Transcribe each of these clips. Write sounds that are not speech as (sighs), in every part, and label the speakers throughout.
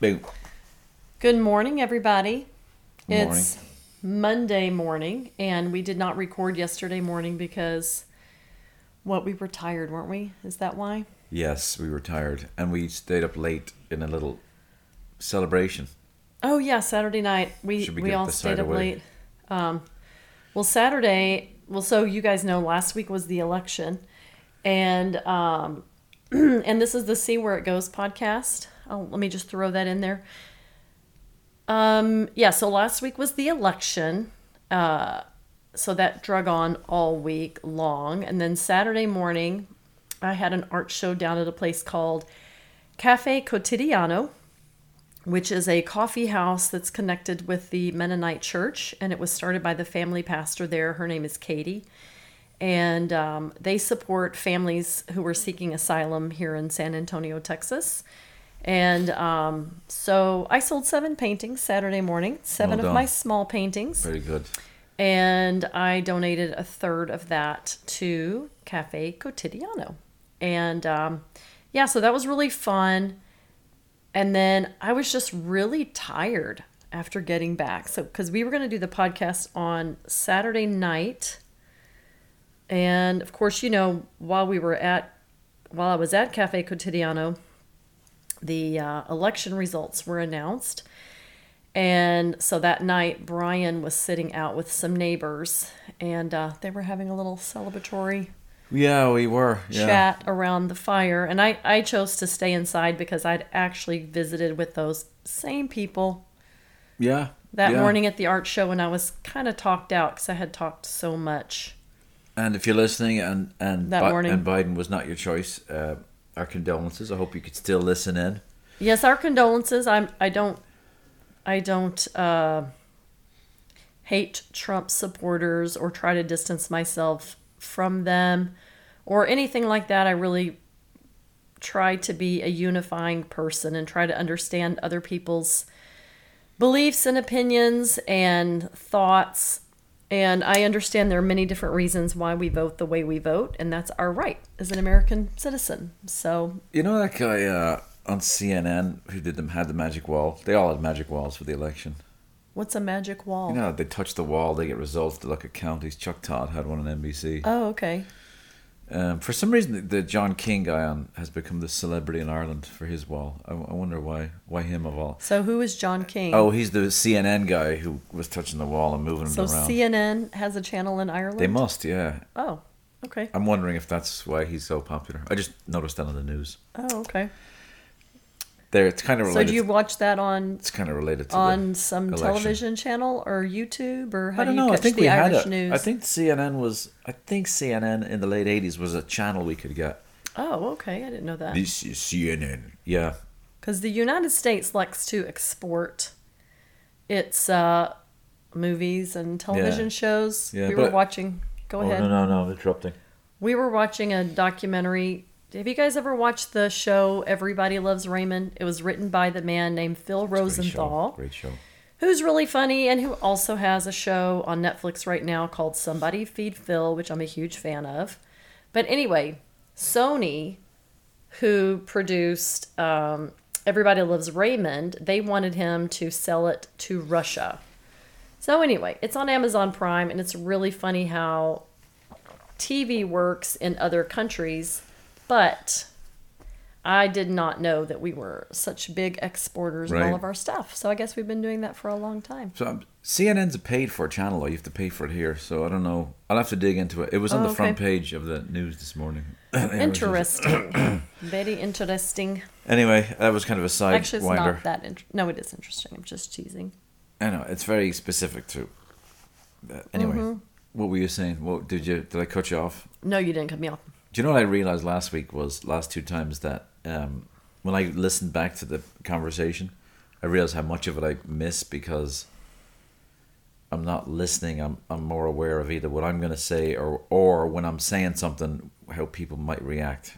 Speaker 1: Boo.
Speaker 2: Good morning, everybody.
Speaker 1: Good
Speaker 2: it's Monday morning, and we did not record yesterday morning because what we were tired, weren't we? Is that why?
Speaker 1: Yes, we were tired, and we stayed up late in a little celebration.
Speaker 2: Oh yeah, Saturday night we
Speaker 1: we
Speaker 2: we, all stayed up
Speaker 1: away?
Speaker 2: late. Um, well, Saturday. Well, so you guys know last week was the election, and um, (clears throat) and this is the See Where It Goes podcast. Oh, let me just throw that in there. Um, yeah. So last week was the election. Uh, so that drug on all week long, and then Saturday morning, I had an art show down at a place called Cafe Cotidiano which is a coffee house that's connected with the Mennonite Church, and it was started by the family pastor there. Her name is Katie, and um, they support families who are seeking asylum here in San Antonio, Texas. And um, so I sold seven paintings Saturday morning, seven
Speaker 1: Well
Speaker 2: of my small paintings,
Speaker 1: Very good.
Speaker 2: and I donated a third of that to Cafe Cotidiano. And um, yeah, so that was really fun. And then I was just really tired after getting back. So, because we were going to do the podcast on Saturday night. And of course, you know, while we were at, while I was at Cafe Cotidiano, the uh, election results were announced. And so that night, Brian was sitting out with some neighbors and uh, they were having a little celebratory
Speaker 1: Yeah, we were. Yeah.
Speaker 2: chat around the fire. And I, I chose to stay inside because I'd actually visited with those same people
Speaker 1: Yeah.
Speaker 2: that
Speaker 1: yeah.
Speaker 2: morning at the art show and I was kind of talked out because I had talked so much.
Speaker 1: And if you're listening, and and
Speaker 2: That
Speaker 1: Bi-
Speaker 2: morning.
Speaker 1: and Biden was not your choice, uh, our condolences. I hope you could still listen in.
Speaker 2: Yes, our condolences. I'm I don't I don't uh, hate Trump supporters or try to distance myself from them or anything like that. I really try to be a unifying person and try to understand other people's beliefs and opinions and thoughts. And I understand there are many different reasons why we vote the way we vote, and that's our right as an American citizen. So
Speaker 1: You know that guy uh, on CNN who did them had the magic wall. They all had magic walls for the election.
Speaker 2: What's a magic wall?
Speaker 1: You know, they touch the wall, they get results. They look at counties. Chuck Todd had one on NBC.
Speaker 2: Oh, okay.
Speaker 1: Um, for some reason, the, John King guy on has become the celebrity in Ireland for his wall. I, I wonder why. Why him of all?
Speaker 2: So who is John King?
Speaker 1: Oh, he's the CNN guy who was touching the wall and moving
Speaker 2: so
Speaker 1: it around.
Speaker 2: So CNN has a channel in Ireland.
Speaker 1: they must, yeah.
Speaker 2: Oh, okay.
Speaker 1: I'm wondering if that's why he's so popular. I just noticed that on the news.
Speaker 2: Oh, okay.
Speaker 1: There, it's kind of related.
Speaker 2: So do you watch that on
Speaker 1: it's kind of related to
Speaker 2: on some
Speaker 1: election.
Speaker 2: television channel or YouTube or how
Speaker 1: I don't
Speaker 2: do you
Speaker 1: know. I
Speaker 2: catch
Speaker 1: think
Speaker 2: the
Speaker 1: we
Speaker 2: Irish
Speaker 1: had a,
Speaker 2: news?
Speaker 1: I think CNN was. I think CNN in the late '80s was a channel we could get.
Speaker 2: Oh, okay. I didn't know that.
Speaker 1: This is CNN. Yeah.
Speaker 2: Because the United States likes to export its uh, movies and television
Speaker 1: Yeah.
Speaker 2: shows.
Speaker 1: Yeah,
Speaker 2: we were watching. Go
Speaker 1: oh,
Speaker 2: ahead.
Speaker 1: no, no, no! Interrupting.
Speaker 2: We were watching a documentary. Have you guys ever watched the show Everybody Loves Raymond? It was written by the man named Phil
Speaker 1: Great show.
Speaker 2: Rosenthal,
Speaker 1: Great show.
Speaker 2: who's really funny and who also has a show on Netflix right now called Somebody Feed Phil, which I'm a huge fan of. But anyway, Sony, who produced um, Everybody Loves Raymond, they wanted him to sell it to Russia. So anyway, it's on Amazon Prime, and it's really funny how TV works in other countries, but I did not know that we were such big exporters of all of our stuff. So I guess we've been doing that for a long time.
Speaker 1: So um, CNN's a paid for channel. You have to pay for it here. So I don't know. I'll have to dig into it. It was on
Speaker 2: Oh,
Speaker 1: the front page of the news this morning. (clears throat) Yeah, it was just-
Speaker 2: Interesting. (clears throat) Very interesting.
Speaker 1: Anyway, that was kind of a side
Speaker 2: Actually, it's
Speaker 1: winder.
Speaker 2: not that int- No, it is interesting. I'm just teasing.
Speaker 1: I know it's very specific to. Uh, anyway,
Speaker 2: Mm-hmm.
Speaker 1: what were you saying? What did you? Did I cut you off?
Speaker 2: No, you didn't cut me off.
Speaker 1: Do you know what I realized last week was last two times that um, when I listened back to the conversation, I realized how much of it I miss because I'm not listening. I'm I'm more aware of either what I'm going to say or or when I'm saying something, how people might react.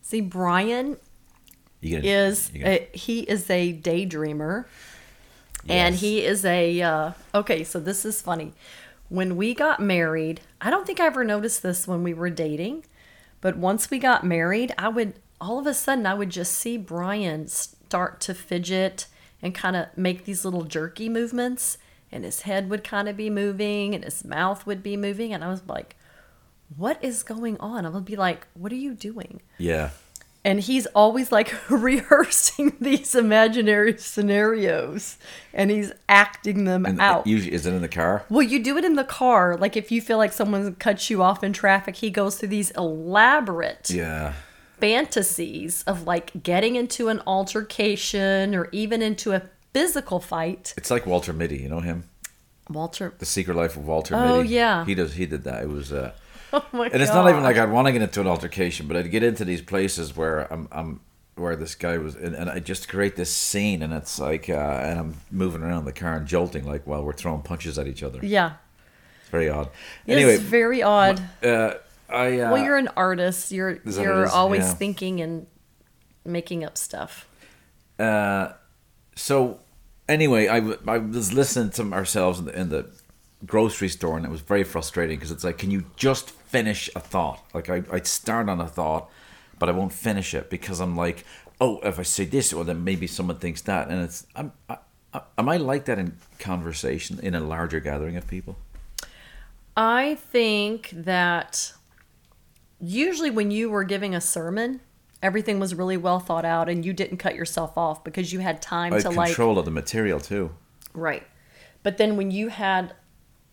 Speaker 2: See, Brian
Speaker 1: gonna,
Speaker 2: is a, he is a daydreamer, and he is a uh, okay. So this is funny. When we got married, I don't think I ever noticed this when we were dating, but once we got married, I would all of a sudden I would just see Brian start to fidget and kind of make these little jerky movements, and his head would kind of be moving, and his mouth would be moving, and I was like, "What is going on?" I would be like, "What are you doing?"
Speaker 1: Yeah.
Speaker 2: And he's always like (laughs) rehearsing these imaginary scenarios and he's acting them
Speaker 1: And
Speaker 2: out.
Speaker 1: usually, is it in the car?
Speaker 2: well, you do it in the car. Like if you feel like someone cuts you off in traffic, he goes through these elaborate
Speaker 1: Yeah.
Speaker 2: fantasies of like getting into an altercation or even into a physical fight.
Speaker 1: It's like Walter Mitty. You know him?
Speaker 2: Walter.
Speaker 1: The Secret Life of Walter
Speaker 2: Oh,
Speaker 1: Mitty.
Speaker 2: yeah.
Speaker 1: He does. He did that. It was. Uh, (laughs)
Speaker 2: Oh my
Speaker 1: and it's not even like I'd want to get into an altercation, but I'd get into these places where I'm, I'm where this guy was, and, and I just create this scene, and it's like, uh, and I'm moving around the car and jolting like while we're throwing punches at each other.
Speaker 2: Yeah.
Speaker 1: It's very odd.
Speaker 2: It's
Speaker 1: Anyway,
Speaker 2: very odd.
Speaker 1: uh, I. Uh,
Speaker 2: well, you're an artist. You're
Speaker 1: Is that what it
Speaker 2: you're always
Speaker 1: Yeah.
Speaker 2: thinking and making up stuff.
Speaker 1: Uh, so anyway, I, w- I was listening to ourselves in the, in the grocery store, and it was very frustrating because it's like, can you just finish a thought? Like I, I'd start on a thought, but I won't finish it because I'm like, oh, if I say this, well, then maybe someone thinks that, and it's, I'm, I, I, am I like that in conversation in a larger gathering of people?
Speaker 2: I think that usually when you were giving a sermon, everything was really well thought out and you didn't cut yourself off because you had time
Speaker 1: I
Speaker 2: to
Speaker 1: had
Speaker 2: like
Speaker 1: control of the material too.
Speaker 2: right. But then when you had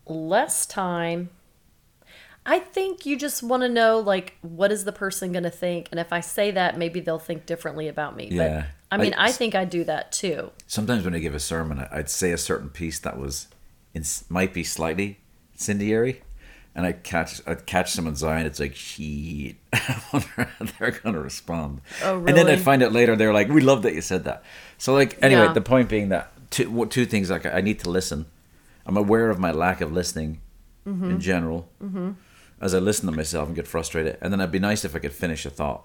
Speaker 2: less time, I think you just want to know like what is the person going to think and if I say that maybe they'll think differently about me.
Speaker 1: Yeah.
Speaker 2: But I mean,
Speaker 1: I-
Speaker 2: I, think I do that too.
Speaker 1: sometimes when I give a sermon, I- I'd say a certain piece that was in, might be slightly incendiary, and I catch I'd catch someone's eye, and it's like, "Shit," (laughs) I wonder how they're gonna respond.
Speaker 2: Oh, really?
Speaker 1: And then? I'd find out later they're like, "We love that you said that." So like, anyway,
Speaker 2: Yeah.
Speaker 1: the point being that two two things like I need to listen. I'm aware of my lack of listening
Speaker 2: Mm-hmm.
Speaker 1: in general. As I listen to myself and get frustrated, and then it'd be nice if I could finish a thought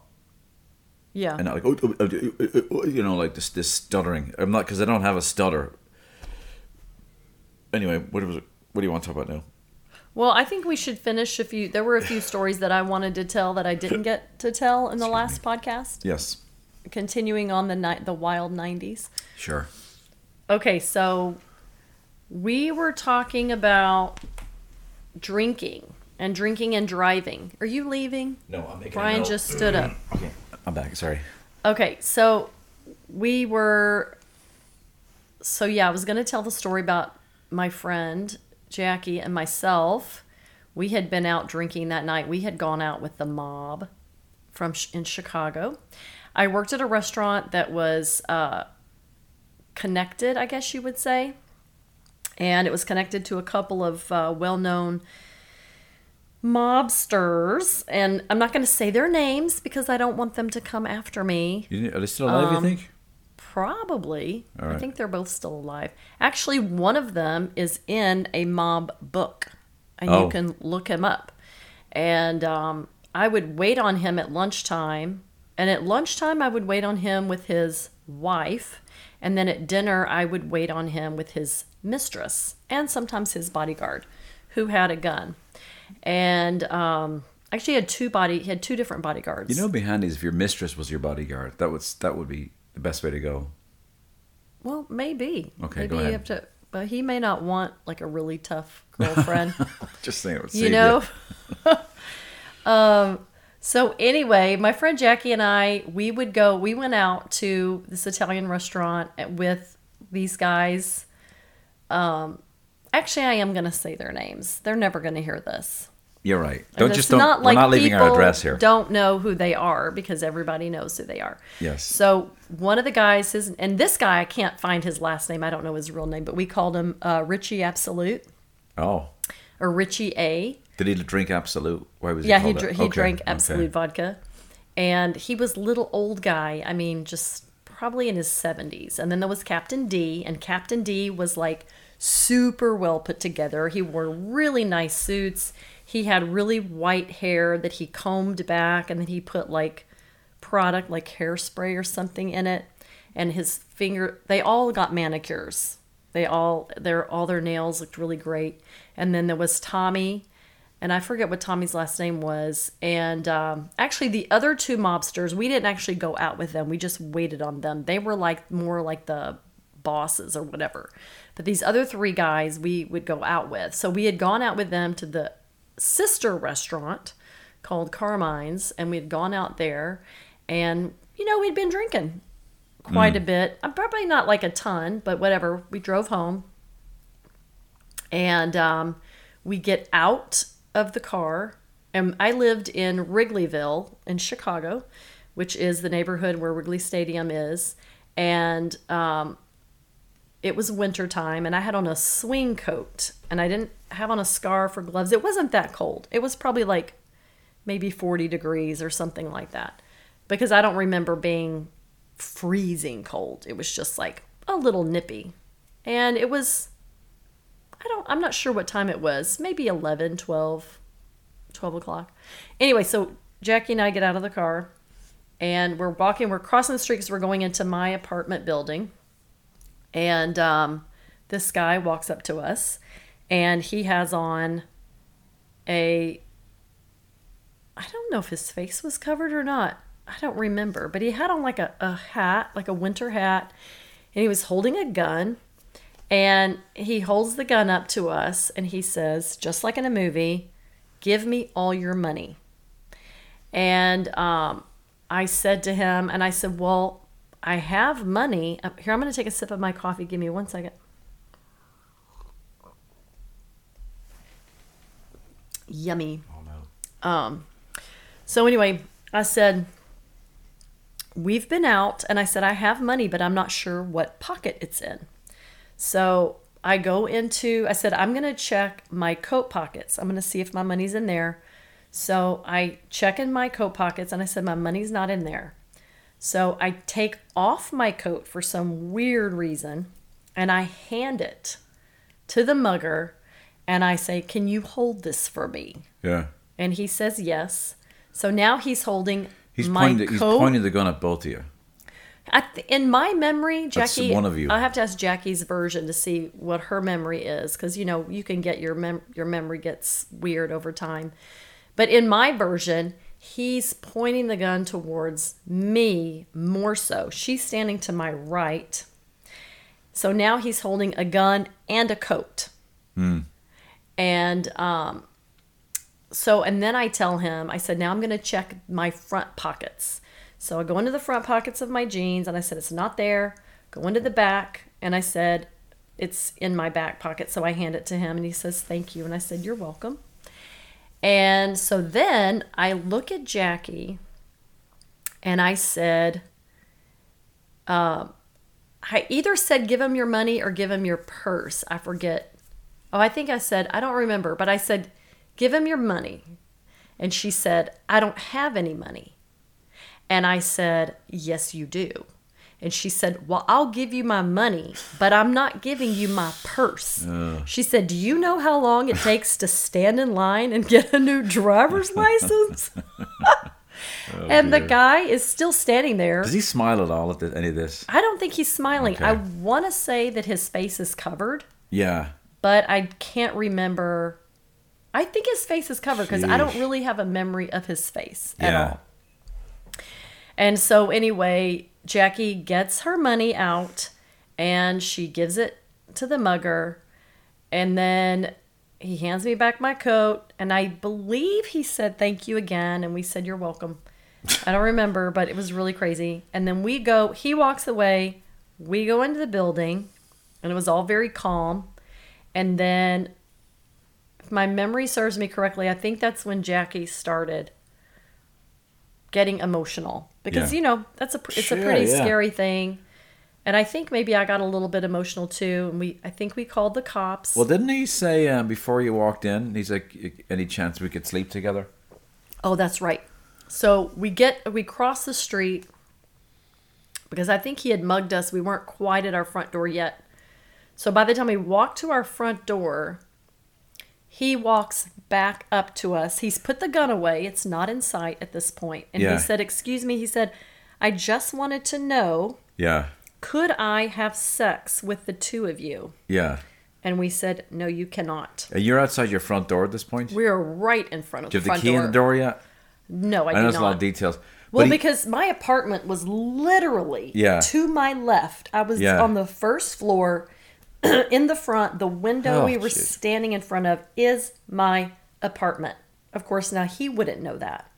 Speaker 2: Yeah.
Speaker 1: and not like oh, oh, oh, oh, oh, oh, oh you know like this this stuttering. I'm not because I don't have a stutter. Anyway, what was it? What do you want to talk about now?
Speaker 2: Well, I think we should finish a few. There were a few (sighs) stories that I wanted to tell that I didn't get to tell in the last podcast.
Speaker 1: Yes,
Speaker 2: Continuing on the ni- the wild '90s.
Speaker 1: sure.
Speaker 2: Okay, so we were talking about drinking and drinking and driving. Are you leaving?
Speaker 1: No, I'm making.
Speaker 2: Brian just stood up. (clears throat)
Speaker 1: Okay, I'm back. Sorry.
Speaker 2: Okay, so we were. So yeah, I was going to tell the story about my friend Jackie and myself. We had been out drinking that night. We had gone out with the mob from in Chicago. I worked at a restaurant that was uh, connected, I guess you would say, and it was connected to a couple of uh, well-known mobsters. And I'm not going to say their names because I don't want them to come after me.
Speaker 1: You, are they still alive?
Speaker 2: Um,
Speaker 1: you think?
Speaker 2: Probably.
Speaker 1: All
Speaker 2: I think they're both still alive. Actually, one of them is in a mob book, and
Speaker 1: Oh.
Speaker 2: you can look him up. And um, I would wait on him at lunchtime. And at lunchtime, I would wait on him with his wife. And then at dinner, I would wait on him with his mistress and sometimes his bodyguard, who had a gun. And um, actually, he had two body. He had two different bodyguards.
Speaker 1: You know, it'd be handy if your mistress was your bodyguard. That would that would be the best way to go.
Speaker 2: Well, maybe.
Speaker 1: Okay,
Speaker 2: maybe
Speaker 1: go
Speaker 2: you have to, but he may not want like a really tough (laughs) girlfriend. (laughs)
Speaker 1: Just saying
Speaker 2: you know. (laughs) um. So anyway, my friend Jackie and I, we would go. We went out to this Italian restaurant with these guys. Um, actually, I am going to say their names. They're never going to hear this.
Speaker 1: You're right.
Speaker 2: And
Speaker 1: Don't just don't.
Speaker 2: Not
Speaker 1: we're
Speaker 2: like
Speaker 1: not leaving our address here.
Speaker 2: Don't know who they are because everybody knows who they are.
Speaker 1: Yes.
Speaker 2: So one of the guys, his and this guy, I can't find his last name. I don't know his real name, but we called him uh, Richie Absolut
Speaker 1: Oh,
Speaker 2: or Richie A.
Speaker 1: did he drink Absolut? Why was
Speaker 2: Yeah,
Speaker 1: he?
Speaker 2: he dr- he
Speaker 1: Okay,
Speaker 2: drank
Speaker 1: okay.
Speaker 2: Absolut vodka, and he was little old guy. I mean, just probably in his seventies. And then there was Captain D, and Captain D was like super well put together. He wore really nice suits. He had really white hair that he combed back, and then he put like product like hairspray or something in it. And his finger, they all got manicures. They all their all their nails looked really great. And then there was Tommy, and I forget what Tommy's last name was. And um, actually, the other two mobsters, we didn't actually go out with them. We just waited on them. They were like more like the bosses or whatever. But these other three guys, we would go out with. So we had gone out with them to the sister restaurant called Carmine's, and we had gone out there, and you know we'd been drinking quite a bit. Uh, Probably not like a ton, but whatever. We drove home, and um, we get out of the car. And I lived in Wrigleyville in Chicago, which is the neighborhood where Wrigley Stadium is. And um, it was winter time, and I had on a swing coat, and I didn't have on a scarf or gloves. It wasn't that cold. It was probably like maybe 40 degrees or something like that because I don't remember being freezing cold. It was just like a little nippy. And it was I don't I'm not sure what time it was. Maybe 11, 12 12 o'clock. Anyway, so Jackie and I get out of the car and we're walking, we're crossing the street because we're going into my apartment building. And um, this guy walks up to us and he has on a I don't know if his face was covered or not. I don't remember, but he had on like a, a hat, like a winter hat, and he was holding a gun. And he holds the gun up to us and he says, just like in a movie, give me all your money. And um, I said to him, and I said, well, I have money. Uh, Here, I'm going to take a sip of my coffee. Give me one second. Yummy.
Speaker 1: Oh no.
Speaker 2: Um, so anyway, I said, we've been out, and I said, I have money, but I'm not sure what pocket it's in. So I go into, I said, I'm going to check my coat pockets. I'm going to see if my money's in there. So I check in my coat pockets, and I said, my money's not in there. So I take off my coat for some weird reason, and I hand it to the mugger, and I say, Can you hold this for me?
Speaker 1: Yeah.
Speaker 2: And he says yes. So now he's holding
Speaker 1: He's
Speaker 2: my
Speaker 1: pointing. He's pointing the gun at both of you.
Speaker 2: Th- in my memory,
Speaker 1: That's
Speaker 2: Jackie.
Speaker 1: one of you.
Speaker 2: I have to ask Jackie's version to see what her memory is, because you know you can get your mem- your memory gets weird over time. But in my version, he's pointing the gun towards me more so. She's standing to my right. So now he's holding a gun and a coat. And um, so, and then I tell him, I said, now I'm going to check my front pockets. So I go into the front pockets of my jeans and I said, it's not there. Go into the back. And I said, it's in my back pocket. So I hand it to him and he says, thank you. And I said, you're welcome. And so then I look at Jackie and I said, um, I either said give him your money or give him your purse. I forget. Oh, I think I said, I don't remember, but I said, give him your money. And she said, I don't have any money. And I said, Yes, you do. And she said, Well, I'll give you my money, but I'm not giving you my purse. She said, Do you know how long it takes to stand in line and get a new driver's (laughs) license? Oh, (laughs) and the guy is still standing there.
Speaker 1: Does he smile at all at any of this?
Speaker 2: I don't think he's smiling.
Speaker 1: Okay.
Speaker 2: I want to say that his face is covered,
Speaker 1: Yeah.
Speaker 2: but I can't remember. I think his face is covered because I don't really have a memory of his face at
Speaker 1: Yeah.
Speaker 2: all. And so, anyway, Jackie gets her money out and she gives it to the mugger. And then he hands me back my coat. And I believe he said, Thank you again. And we said, You're welcome. I don't remember, but it was really crazy. And then we go, he walks away. We go into the building and it was all very calm. And then, if my memory serves me correctly, I think that's when Jackie started getting emotional because
Speaker 1: Yeah.
Speaker 2: you know that's a it's
Speaker 1: Sure,
Speaker 2: a pretty
Speaker 1: yeah.
Speaker 2: scary thing. And I think maybe I got a little bit emotional too. And we, I think we called the cops.
Speaker 1: Well, didn't he say um, before you walked in? He's like, any chance we could sleep together?
Speaker 2: Oh, that's right. So we get we cross the street because I think he had mugged us. We weren't quite at our front door yet. So by the time we walked to our front door, he walks back up to us. He's put the gun away. It's not in sight at this point. And
Speaker 1: Yeah.
Speaker 2: he said, "Excuse me." He said, "I just wanted to know,
Speaker 1: Yeah.
Speaker 2: could I have sex with the two of you?"
Speaker 1: Yeah.
Speaker 2: And we said, no, you cannot.
Speaker 1: Uh, You're outside your front door at this point.
Speaker 2: We are right in front of.
Speaker 1: Do you
Speaker 2: the
Speaker 1: have the key
Speaker 2: door.
Speaker 1: in the door yet?
Speaker 2: No, I, don't.
Speaker 1: I
Speaker 2: do
Speaker 1: know it's a lot of details.
Speaker 2: Well,
Speaker 1: he-
Speaker 2: because my apartment was literally
Speaker 1: Yeah.
Speaker 2: to my left. I was
Speaker 1: Yeah.
Speaker 2: on the first floor (clears throat) in the front. The window
Speaker 1: Oh,
Speaker 2: we were
Speaker 1: shit.
Speaker 2: standing in front of is my apartment. Of course, now he wouldn't know that.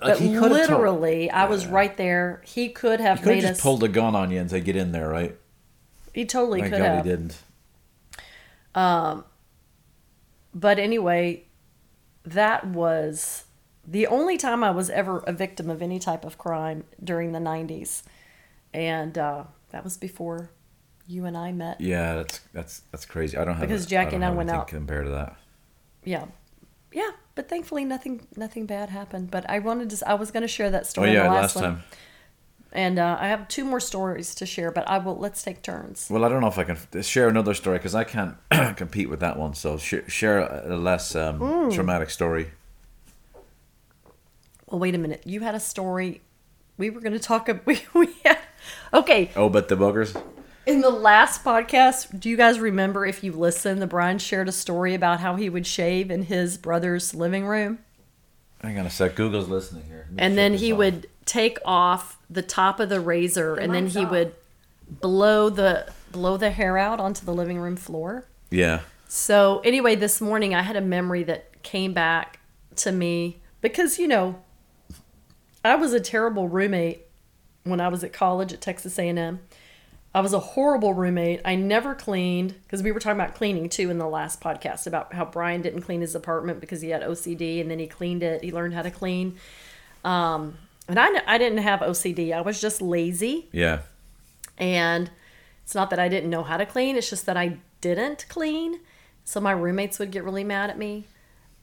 Speaker 1: Like,
Speaker 2: But
Speaker 1: he could told-
Speaker 2: literally, I was right there. He could have
Speaker 1: He could
Speaker 2: made
Speaker 1: have
Speaker 2: us.
Speaker 1: just pulled a gun on you and said, "Get in there," right?
Speaker 2: he totally
Speaker 1: Thank
Speaker 2: could
Speaker 1: God
Speaker 2: have.
Speaker 1: he didn't.
Speaker 2: Um, But anyway, that was the only time I was ever a victim of any type of crime during the 90s. And uh, that was before you and I met.
Speaker 1: Yeah, that's that's that's crazy. I don't have
Speaker 2: Because
Speaker 1: a-
Speaker 2: Jackie
Speaker 1: don't
Speaker 2: and I went out.
Speaker 1: compared to that.
Speaker 2: Yeah. Yeah, but thankfully nothing nothing bad happened. But I wanted to I was going to share that
Speaker 1: Oh
Speaker 2: story in
Speaker 1: yeah, last
Speaker 2: last,
Speaker 1: time.
Speaker 2: And uh, I have two more stories to share, but I will let's take turns.
Speaker 1: Well, I don't know if I can share another story because I can't (clears throat) compete with that one. So sh- share a less um,
Speaker 2: Mm.
Speaker 1: traumatic story.
Speaker 2: Well, wait a minute. You had a story we were going to talk ab- (laughs) we, we had, Okay,
Speaker 1: Oh, but the buggers.
Speaker 2: In the last podcast, do you guys remember if you listened, the Brian shared a story about how he would shave in his brother's living room?
Speaker 1: Hang on a sec. Google's listening here.
Speaker 2: And then he
Speaker 1: off.
Speaker 2: would take off the top of the razor and then he
Speaker 3: off.
Speaker 2: would blow the blow the hair out onto the living room floor.
Speaker 1: Yeah.
Speaker 2: So anyway, this morning I had a memory that came back to me because you know I was a terrible roommate when I was at college at Texas A&M. I was a horrible roommate. I never cleaned because we were talking about cleaning too in the last podcast about how Brian didn't clean his apartment because he had OCD and then he cleaned it. He learned how to clean. Um, and I, I didn't have OCD. I was just lazy.
Speaker 1: Yeah.
Speaker 2: And it's not that I didn't know how to clean, it's just that I didn't clean. So my roommates would get really mad at me.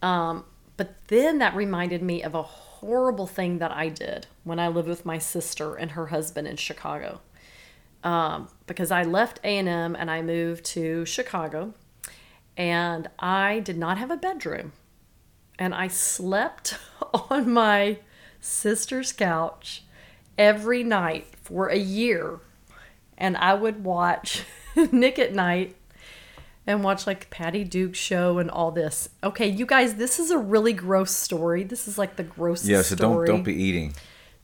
Speaker 2: Um, but then that reminded me of a horrible thing that I did when I lived with my sister and her husband in Chicago. Um, because I left A&M and I moved to Chicago and I did not have a bedroom. And I slept (laughs) on my sister's couch every night for a year and I would watch (laughs) Nick at Night and watch like Patty Duke's show and all this. Okay, you guys, this is a really gross story. This is like the grossest
Speaker 1: Yeah. So don't
Speaker 2: story.
Speaker 1: don't be eating,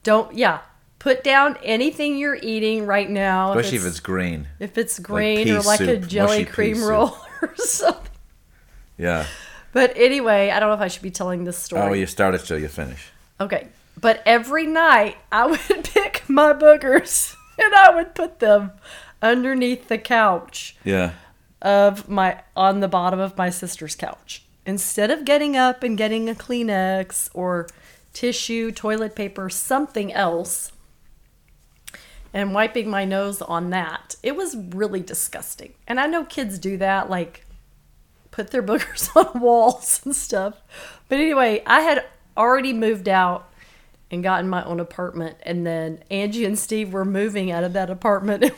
Speaker 2: Don't yeah. Put down anything you're eating right now.
Speaker 1: especially if it's green.
Speaker 2: if it's green
Speaker 1: pea
Speaker 2: or like a jelly cream
Speaker 1: soup.
Speaker 2: roll (laughs) or something.
Speaker 1: Yeah.
Speaker 2: But anyway, I don't know if I should be telling this story.
Speaker 1: Oh, you start it till you finish.
Speaker 2: Okay. But every night I (laughs) would pick my boogers and I would put them underneath the couch
Speaker 1: Yeah.
Speaker 2: of my on the bottom of my sister's couch. Instead of getting up and getting a Kleenex or tissue, toilet paper, something else and wiping my nose on that. It was really disgusting. And I know kids do that like put their (laughs) boogers on walls and stuff. But anyway, I had already moved out and gotten my own apartment. And then Angie and Steve were moving out of that apartment. (laughs)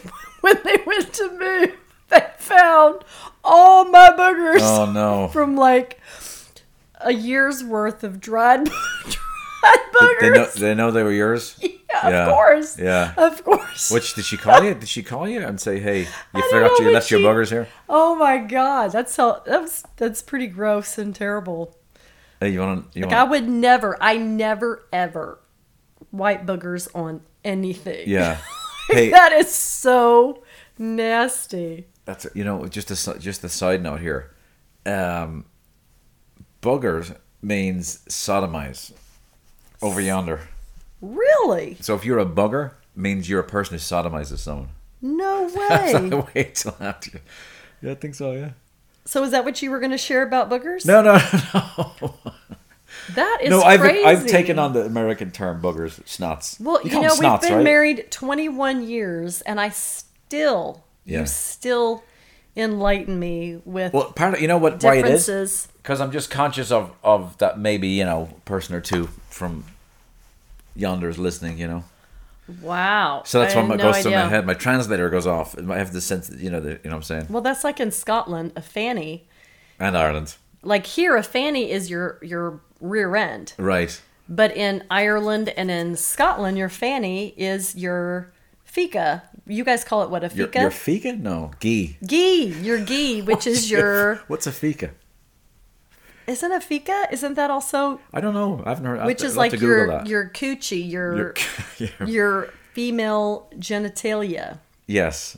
Speaker 2: And when they went to move, they found all my boogers
Speaker 1: Oh no. (laughs)
Speaker 2: from like a year's worth of dried, dried
Speaker 1: They know,
Speaker 2: boogers.
Speaker 1: they know they were yours.
Speaker 2: yeah,
Speaker 1: Yeah.
Speaker 2: of course.
Speaker 1: Yeah.
Speaker 2: Of course.
Speaker 1: Which did she call you? Did she call you and say, "Hey, you
Speaker 2: don't
Speaker 1: forgot
Speaker 2: know
Speaker 1: you left your
Speaker 2: she-
Speaker 1: buggers here"?
Speaker 2: Oh my god, that's how that's that's pretty gross and terrible.
Speaker 1: Hey, you want to?
Speaker 2: Like I would never, I never ever wipe boogers on anything.
Speaker 1: Yeah. (laughs) Hey,
Speaker 2: that is so nasty.
Speaker 1: that's you know just a just a side note here. Um, buggers means sodomize over yonder.
Speaker 2: Really?
Speaker 1: So if you're a bugger, means you're a person who sodomizes someone.
Speaker 2: No (laughs) way.
Speaker 1: way till after. Yeah, I think so. Yeah.
Speaker 2: so is that what you were going to share about boogers?
Speaker 1: No, no, (laughs) no.
Speaker 2: That is
Speaker 1: no, I've
Speaker 2: crazy.
Speaker 1: I've taken on the American term buggers, snots.
Speaker 2: Well, you,
Speaker 1: call
Speaker 2: know,
Speaker 1: snots,
Speaker 2: we've been
Speaker 1: right?
Speaker 2: married 21 years, and I still,
Speaker 1: Yeah.
Speaker 2: you still enlighten me with
Speaker 1: Well, part of you know what why it is because I'm just conscious of of that maybe you know person or two from yonder's listening. You know,
Speaker 2: Wow.
Speaker 1: so that's what goes through my head. My translator goes off. I have the sense that you know the, you know what I'm saying.
Speaker 2: Well, that's like in Scotland, a fanny.
Speaker 1: And Ireland,
Speaker 2: Like here, a fanny is your your rear end,
Speaker 1: right?
Speaker 2: but in Ireland and in Scotland, your fanny is your fika. You guys call it what a
Speaker 1: Your,
Speaker 2: fika?
Speaker 1: your fika? No, ghee.
Speaker 2: ghee. Your ghee, which is your. (laughs)
Speaker 1: What's a fika?
Speaker 2: Isn't a fika? Isn't that also
Speaker 1: I don't know. I haven't heard.
Speaker 2: Which
Speaker 1: have
Speaker 2: is
Speaker 1: I'll
Speaker 2: like
Speaker 1: have to Google
Speaker 2: your
Speaker 1: that.
Speaker 2: your coochie, your
Speaker 1: Your- (laughs)
Speaker 2: your,
Speaker 1: your-
Speaker 2: female genitalia.
Speaker 1: yes,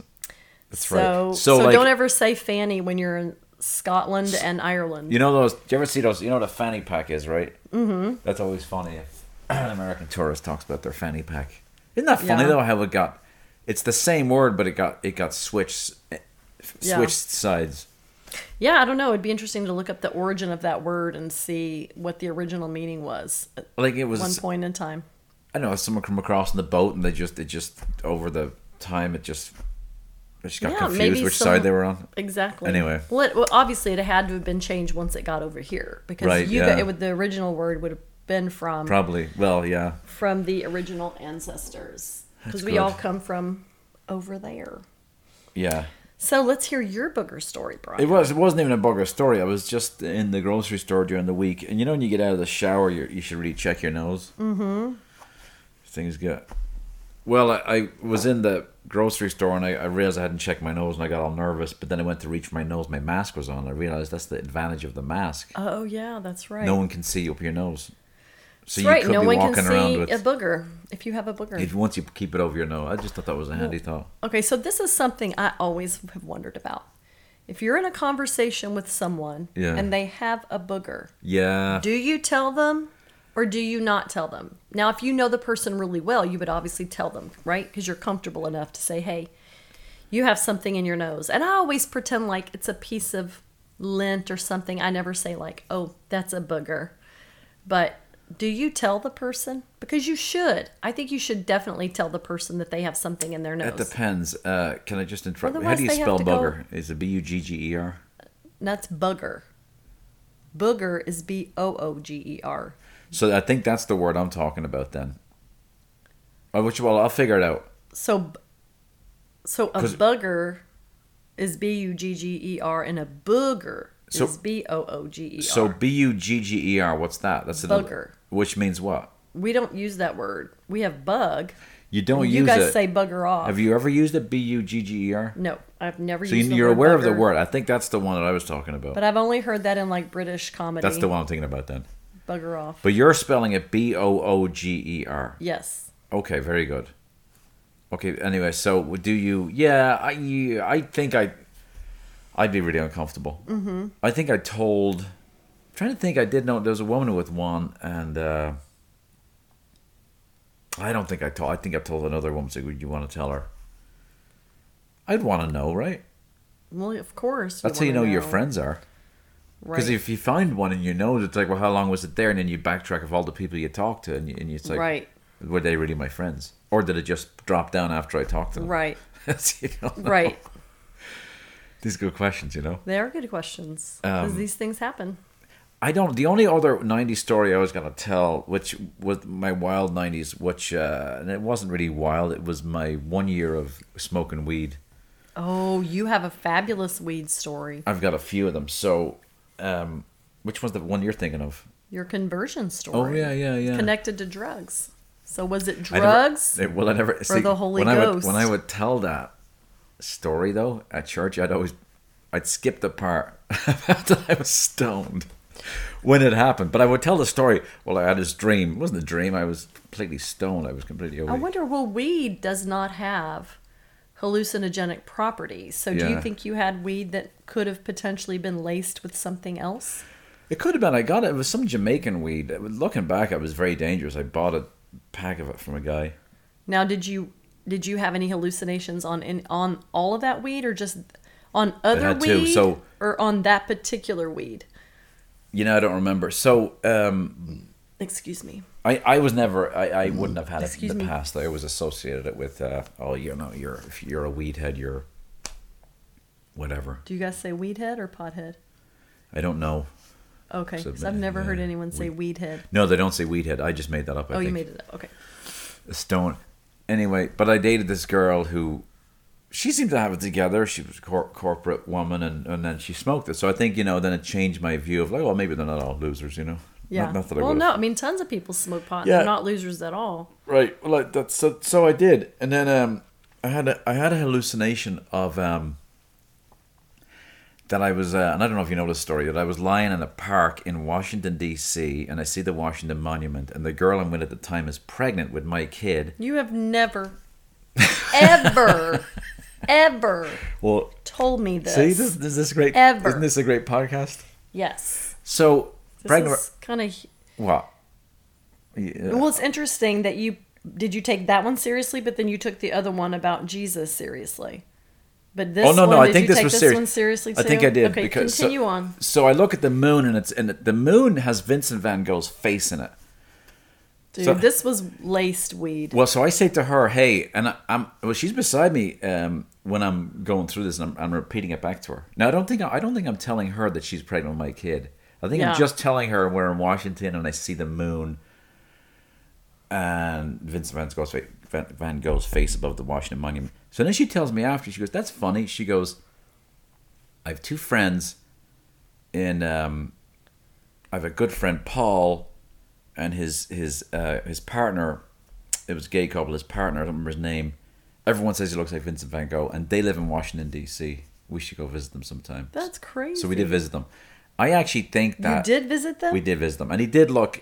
Speaker 1: that's
Speaker 2: so
Speaker 1: right.
Speaker 2: so,
Speaker 1: like,
Speaker 2: don't ever say fanny when you're in Scotland and Ireland.
Speaker 1: You know those? Do you ever see those? You know what a fanny pack is, right? Mm-hmm. That's always funny. If (clears throat) an American tourist talks about their fanny pack. Isn't that funny
Speaker 2: Yeah.
Speaker 1: though? How it got? It's the same word, but it got it got switched eh,
Speaker 2: Yeah.
Speaker 1: switched sides.
Speaker 2: Yeah, I don't know. It'd be interesting to look up the origin of that word and see what the original meaning was
Speaker 1: Like it was.
Speaker 2: one point in time.
Speaker 1: I know. Someone come across in the boat, and they just it just over the time it just it just got
Speaker 2: Yeah,
Speaker 1: confused which
Speaker 2: some-
Speaker 1: side they were on.
Speaker 2: Exactly.
Speaker 1: Anyway.
Speaker 2: well, it, well, obviously it had to have been changed once it got over here because
Speaker 1: Right,
Speaker 2: you
Speaker 1: yeah.
Speaker 2: got, it would the original word would have been from
Speaker 1: Probably. Well, yeah.
Speaker 2: from the original ancestors because we all come from over there.
Speaker 1: Yeah.
Speaker 2: So let's hear your booger story, Brian.
Speaker 1: It was. It wasn't even a booger story. I was just in the grocery store during the week, and you know when you get out of the shower, you you should really check your nose. Mm-hmm. Things get. Well, I, I was in the grocery store and I, I realized I hadn't checked my nose, and I got all nervous. But then I went to reach for my nose, my mask was on. I realized that's the advantage of the mask.
Speaker 2: oh yeah, that's right.
Speaker 1: No one can see up your nose, so
Speaker 2: that's
Speaker 1: you
Speaker 2: right.
Speaker 1: could
Speaker 2: No
Speaker 1: be
Speaker 2: one
Speaker 1: walking
Speaker 2: can
Speaker 1: around with.
Speaker 2: a booger if you have a booger.
Speaker 1: if once you keep it over your nose, I just thought that was a handy thought.
Speaker 2: Okay, so this is something I always have wondered about. If you're in a conversation with someone
Speaker 1: Yeah.
Speaker 2: and they have a booger,
Speaker 1: Yeah,
Speaker 2: do you tell them or do you not tell them? Now, if you know the person really well, you would obviously tell them, right? Because you're comfortable enough to say, hey, you have something in your nose. And I always pretend like it's a piece of lint or something. I never say, like, oh, that's a booger. But do you tell the person? Because you should. I think you should definitely tell the person that they have something in their nose.
Speaker 1: it depends. Uh, can I just interrupt? How do you spell
Speaker 2: to go-
Speaker 1: bugger? Is it B U G G E R?
Speaker 2: That's bugger. Booger is B O O G E R.
Speaker 1: So I think that's the word I'm talking about then. Uh, which well, I'll figure it out.
Speaker 2: So, so a bugger is B U G G E R, and a booger
Speaker 1: So-
Speaker 2: is B O O G E R.
Speaker 1: So B U G G E R. What's that? That's a
Speaker 2: Bugger.
Speaker 1: Which means what?
Speaker 2: we don't use that word. We have bug.
Speaker 1: You don't
Speaker 2: you
Speaker 1: use You
Speaker 2: guys
Speaker 1: it.
Speaker 2: say bugger off.
Speaker 1: Have you ever used it? B U G G E R.
Speaker 2: No, I've never
Speaker 1: So
Speaker 2: used.
Speaker 1: you're aware of the word. I think that's the one that I was talking about.
Speaker 2: but I've only heard that in like British comedy.
Speaker 1: that's the one I'm thinking about then.
Speaker 2: Bugger off.
Speaker 1: But you're spelling it B O O G E R.
Speaker 2: yes.
Speaker 1: Okay, very good. Okay, anyway, so do you? Yeah, I I think I, I'd be really uncomfortable. Mm-hmm. I think I told. I'm trying to think, I did know there was a woman with one, and uh, I don't think I told. I think I told another woman. So, would you want to tell her? I'd want to know, right?
Speaker 2: Well, of course.
Speaker 1: That's how you know,
Speaker 2: wanna
Speaker 1: your friends are. Because
Speaker 2: Right.
Speaker 1: if you find one and you know, it's like, well, how long was it there? And then you backtrack of all the people you talked to, and, you, and it's like,
Speaker 2: right.
Speaker 1: were they really my friends, or did it just drop down after I talked to them?
Speaker 2: Right. (laughs)
Speaker 1: You know?
Speaker 2: Right.
Speaker 1: These are good questions, you know.
Speaker 2: They are good questions because
Speaker 1: Um,
Speaker 2: these things happen.
Speaker 1: I don't. The only other '90s story I was gonna tell, which was my wild '90s, which uh, and it wasn't really wild. It was my one year of smoking weed.
Speaker 2: Oh, you have a fabulous weed story.
Speaker 1: I've got a few of them. So, um, which one's the one you're thinking of?
Speaker 2: Your conversion story.
Speaker 1: Oh yeah, yeah, yeah.
Speaker 2: Connected to drugs. So was it
Speaker 1: I never-
Speaker 2: drugs?
Speaker 1: well, I never see,
Speaker 2: the Holy
Speaker 1: when I would
Speaker 2: Ghost?
Speaker 1: when I would tell that story though at church, I'd always I'd skip the part (laughs) that I was stoned when it happened. But I would tell the story. Well, I had this dream. It wasn't a dream. I was completely stoned. I was completely awake.
Speaker 2: I wonder. Well, weed does not have hallucinogenic properties. So do you think you had weed that could have potentially been laced with something else?
Speaker 1: It could have been. I got it. It was some Jamaican weed. Looking back, it was very dangerous. I bought a pack of it from a guy.
Speaker 2: Now, did you did you have any hallucinations on in, on all of that weed, or just on other weed,
Speaker 1: to, so-
Speaker 2: or on that particular weed?
Speaker 1: You know, I don't remember. So, um,
Speaker 2: Excuse me.
Speaker 1: I, I was never I, I wouldn't have had it
Speaker 2: Excuse
Speaker 1: in the
Speaker 2: me.
Speaker 1: past. I was associated it with uh, oh you know you're if you're a weed head you're whatever.
Speaker 2: Do you guys say weed head or pot head?
Speaker 1: I don't know.
Speaker 2: Okay, because I've never heard anyone say weed head.
Speaker 1: No, they don't say weed head. I just made that up. I
Speaker 2: oh, you made it up. Okay.
Speaker 1: Stone. Anyway, but I dated this girl who she seemed to have it together. She was a cor- corporate woman, and, and then she smoked it. So I think you know, then it changed my view of like, well, maybe they're not all losers, you know.
Speaker 2: Yeah.
Speaker 1: Not, not that I
Speaker 2: well,
Speaker 1: would've-
Speaker 2: no, I mean, tons of people smoke pot.
Speaker 1: Yeah.
Speaker 2: They're not losers at all.
Speaker 1: Right. Well, I, that's so. So I did, and then um, I had a I had a hallucination of um that I was uh, and I don't know if you know this story that I was lying in a park in Washington D.C. and I see the Washington Monument and the girl I'm with at the time is pregnant with my kid.
Speaker 2: You have never, ever, (laughs) ever
Speaker 1: Well,
Speaker 2: told me this.
Speaker 1: see this, this is great.
Speaker 2: Ever.
Speaker 1: Isn't this a great podcast?
Speaker 2: Yes.
Speaker 1: So
Speaker 2: This
Speaker 1: pregnant.
Speaker 2: kind of.
Speaker 1: what? Yeah.
Speaker 2: Well, it's interesting that you did you take that one seriously, but then you took the other one about Jesus seriously. But this
Speaker 1: oh no,
Speaker 2: one,
Speaker 1: no! I
Speaker 2: did
Speaker 1: think
Speaker 2: you
Speaker 1: this
Speaker 2: take
Speaker 1: was
Speaker 2: this
Speaker 1: serious.
Speaker 2: one seriously too?
Speaker 1: I think I did
Speaker 2: Okay,
Speaker 1: because so-
Speaker 2: continue on.
Speaker 1: So I look at the moon and it's and the moon has Vincent Van Gogh's face in it.
Speaker 2: Dude,
Speaker 1: so-
Speaker 2: this was laced weed.
Speaker 1: Well, so I say to her, "Hey," and I, I'm well. She's beside me um, when I'm going through this, and I'm, I'm repeating it back to her. Now, I don't think I don't think I'm telling her that she's pregnant with my kid. I think
Speaker 2: Yeah.
Speaker 1: I'm just telling her we're in Washington and I see the moon and Vincent Van Gogh's, fa- Van, Gogh's face above the Washington Monument. So then she tells me after, she goes, "That's funny." She goes, "I have two friends in. Um, I have a good friend Paul, and his his uh, his partner. It was a gay couple. His partner, I don't remember his name. Everyone says he looks like Vincent Van Gogh, and they live in Washington D.C. We should go visit them sometime.
Speaker 2: That's crazy.
Speaker 1: So we did visit them. I actually think that.
Speaker 2: You did visit them.
Speaker 1: we did visit them, and he did look.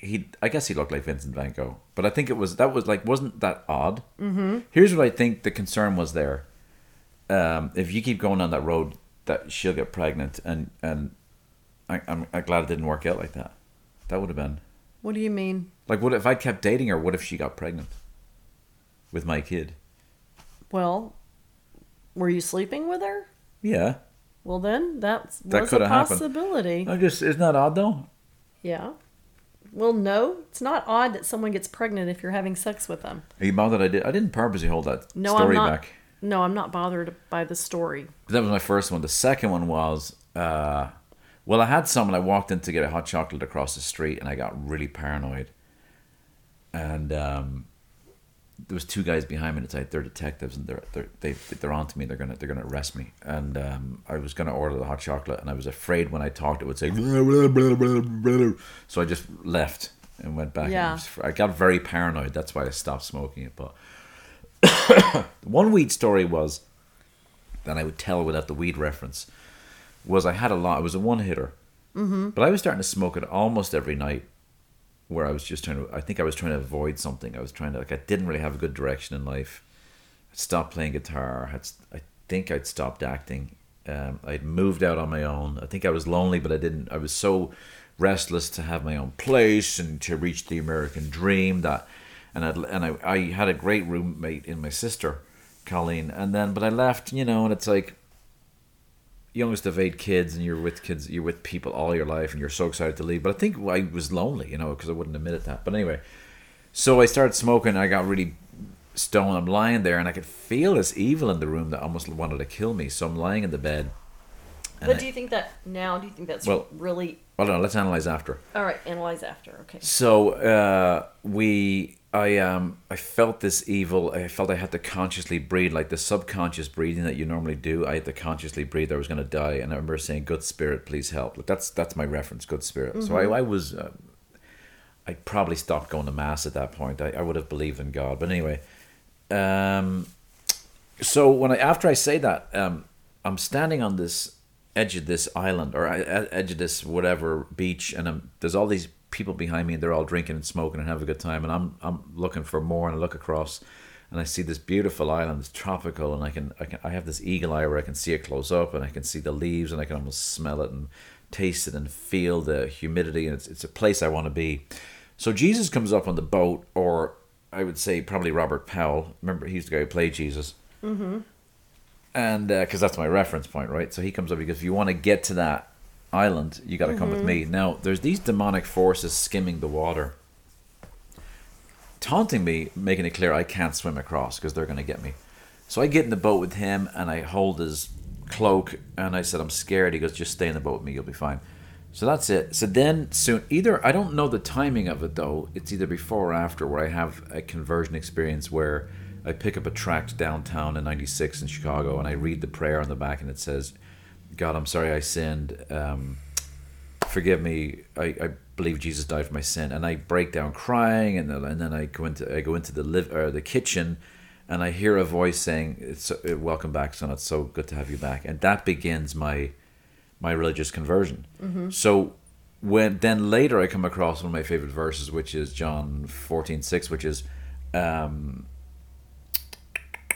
Speaker 1: He, I guess he looked like Vincent Van Gogh, but I think it was that was like wasn't that odd? Mm-hmm. Here's what I think the concern was there. Um, if you keep going on that road, that she'll get pregnant, and and I, I'm, I'm glad it didn't work out like that. That would have been
Speaker 2: What do you mean?
Speaker 1: like, what if I kept dating her? What if she got pregnant with my kid?
Speaker 2: Well, were you sleeping with her?
Speaker 1: Yeah,
Speaker 2: Well, then that's
Speaker 1: That
Speaker 2: was a
Speaker 1: coulda happened.
Speaker 2: possibility.
Speaker 1: I just isn't that odd though?
Speaker 2: Yeah. Well, no, it's not odd that someone gets pregnant if you're having sex with them.
Speaker 1: Are you bothered? I did. I didn't purposely hold that
Speaker 2: No,
Speaker 1: story
Speaker 2: I'm not.
Speaker 1: back.
Speaker 2: No, I'm not bothered by the story.
Speaker 1: That was my first one. The second one was, uh, well, I had someone. I walked in to get a hot chocolate across the street and I got really paranoid. And um, there was two guys behind me. And it's like they're detectives and they're they're they, they're on to me. They're gonna they're gonna arrest me. And um, I was gonna order the hot chocolate and I was afraid when I talked it would say. "Blah, blah, blah, blah, blah." So I just left and went back.
Speaker 2: Yeah.
Speaker 1: I was- I got very paranoid. That's why I stopped smoking it. But (coughs) one weed story was that I would tell without the weed reference was I had a lot. It was a one hitter, mm-hmm. but I was starting to smoke it almost every night. Where I was just trying to, I think I was trying to avoid something. I was trying to, like, I didn't really have a good direction in life. I'd stopped playing guitar. Had, I think I'd stopped acting. Um, I'd moved out on my own. I think I was lonely, but I didn't. I was so restless to have my own place and to reach the American dream that, and I and I, I had a great roommate in my sister, Colleen, and then but I left, you know, and it's like youngest of eight kids and you're with kids you're with people all your life and you're so excited to leave but i think i was lonely you know because i wouldn't admit it that but anyway so i started smoking i got really stoned i'm lying there and i could feel this evil in the room that almost wanted to kill me so i'm lying in the bed
Speaker 2: But
Speaker 1: I-
Speaker 2: do you think that now? Do you think that's
Speaker 1: Well-
Speaker 2: really
Speaker 1: well no let's analyze after
Speaker 2: all right? Analyze after. Okay.
Speaker 1: so uh, we, I um, I felt this evil. I felt I had to consciously breathe, like the subconscious breathing that you normally do. I had to consciously breathe. I was going to die, and I remember saying, "Good spirit, please help." Like that's that's my reference, good spirit. So I, I was, uh, I probably stopped going to mass at that point. I, I would have believed in God, but anyway, um, so when I after I say that, um, I'm standing on this edge of this island or e- edge of this whatever beach, and I'm, there's all these people behind me, and they're all drinking and smoking and having a good time, and I'm I'm looking for more, and I look across, and I see this beautiful island, it's tropical, and I can I can I have this eagle eye where I can see it close up, and I can see the leaves, and I can almost smell it and taste it and feel the humidity, and it's it's a place I want to be. So Jesus comes up on the boat, or I would say probably Robert Powell. Remember, he's the guy who played Jesus mm-hmm. and uh, because that's my reference point, right? So he comes up because if you want to get to that island, you got to come with me. Mm-hmm. Now, there's these demonic forces skimming the water, taunting me, making it clear I can't swim across because they're going to get me. So I get in the boat with him and I hold his cloak and I said, I'm scared. He goes, just stay in the boat with me, you'll be fine. So that's it. So then soon, either I don't know the timing of it though. It's either before or after where I have a conversion experience where I pick up a tract downtown in '96 in Chicago and I read the prayer on the back and it says, "God, I'm sorry I sinned. Um, forgive me. I, I believe Jesus died for my sin." And I break down crying and then, and then I go into I go into the live or the kitchen and I hear a voice saying, "It's uh, welcome back, son. It's so good to have you back," and that begins my my religious conversion. So when then later I come across one of my favorite verses, which is John fourteen six, which is, um,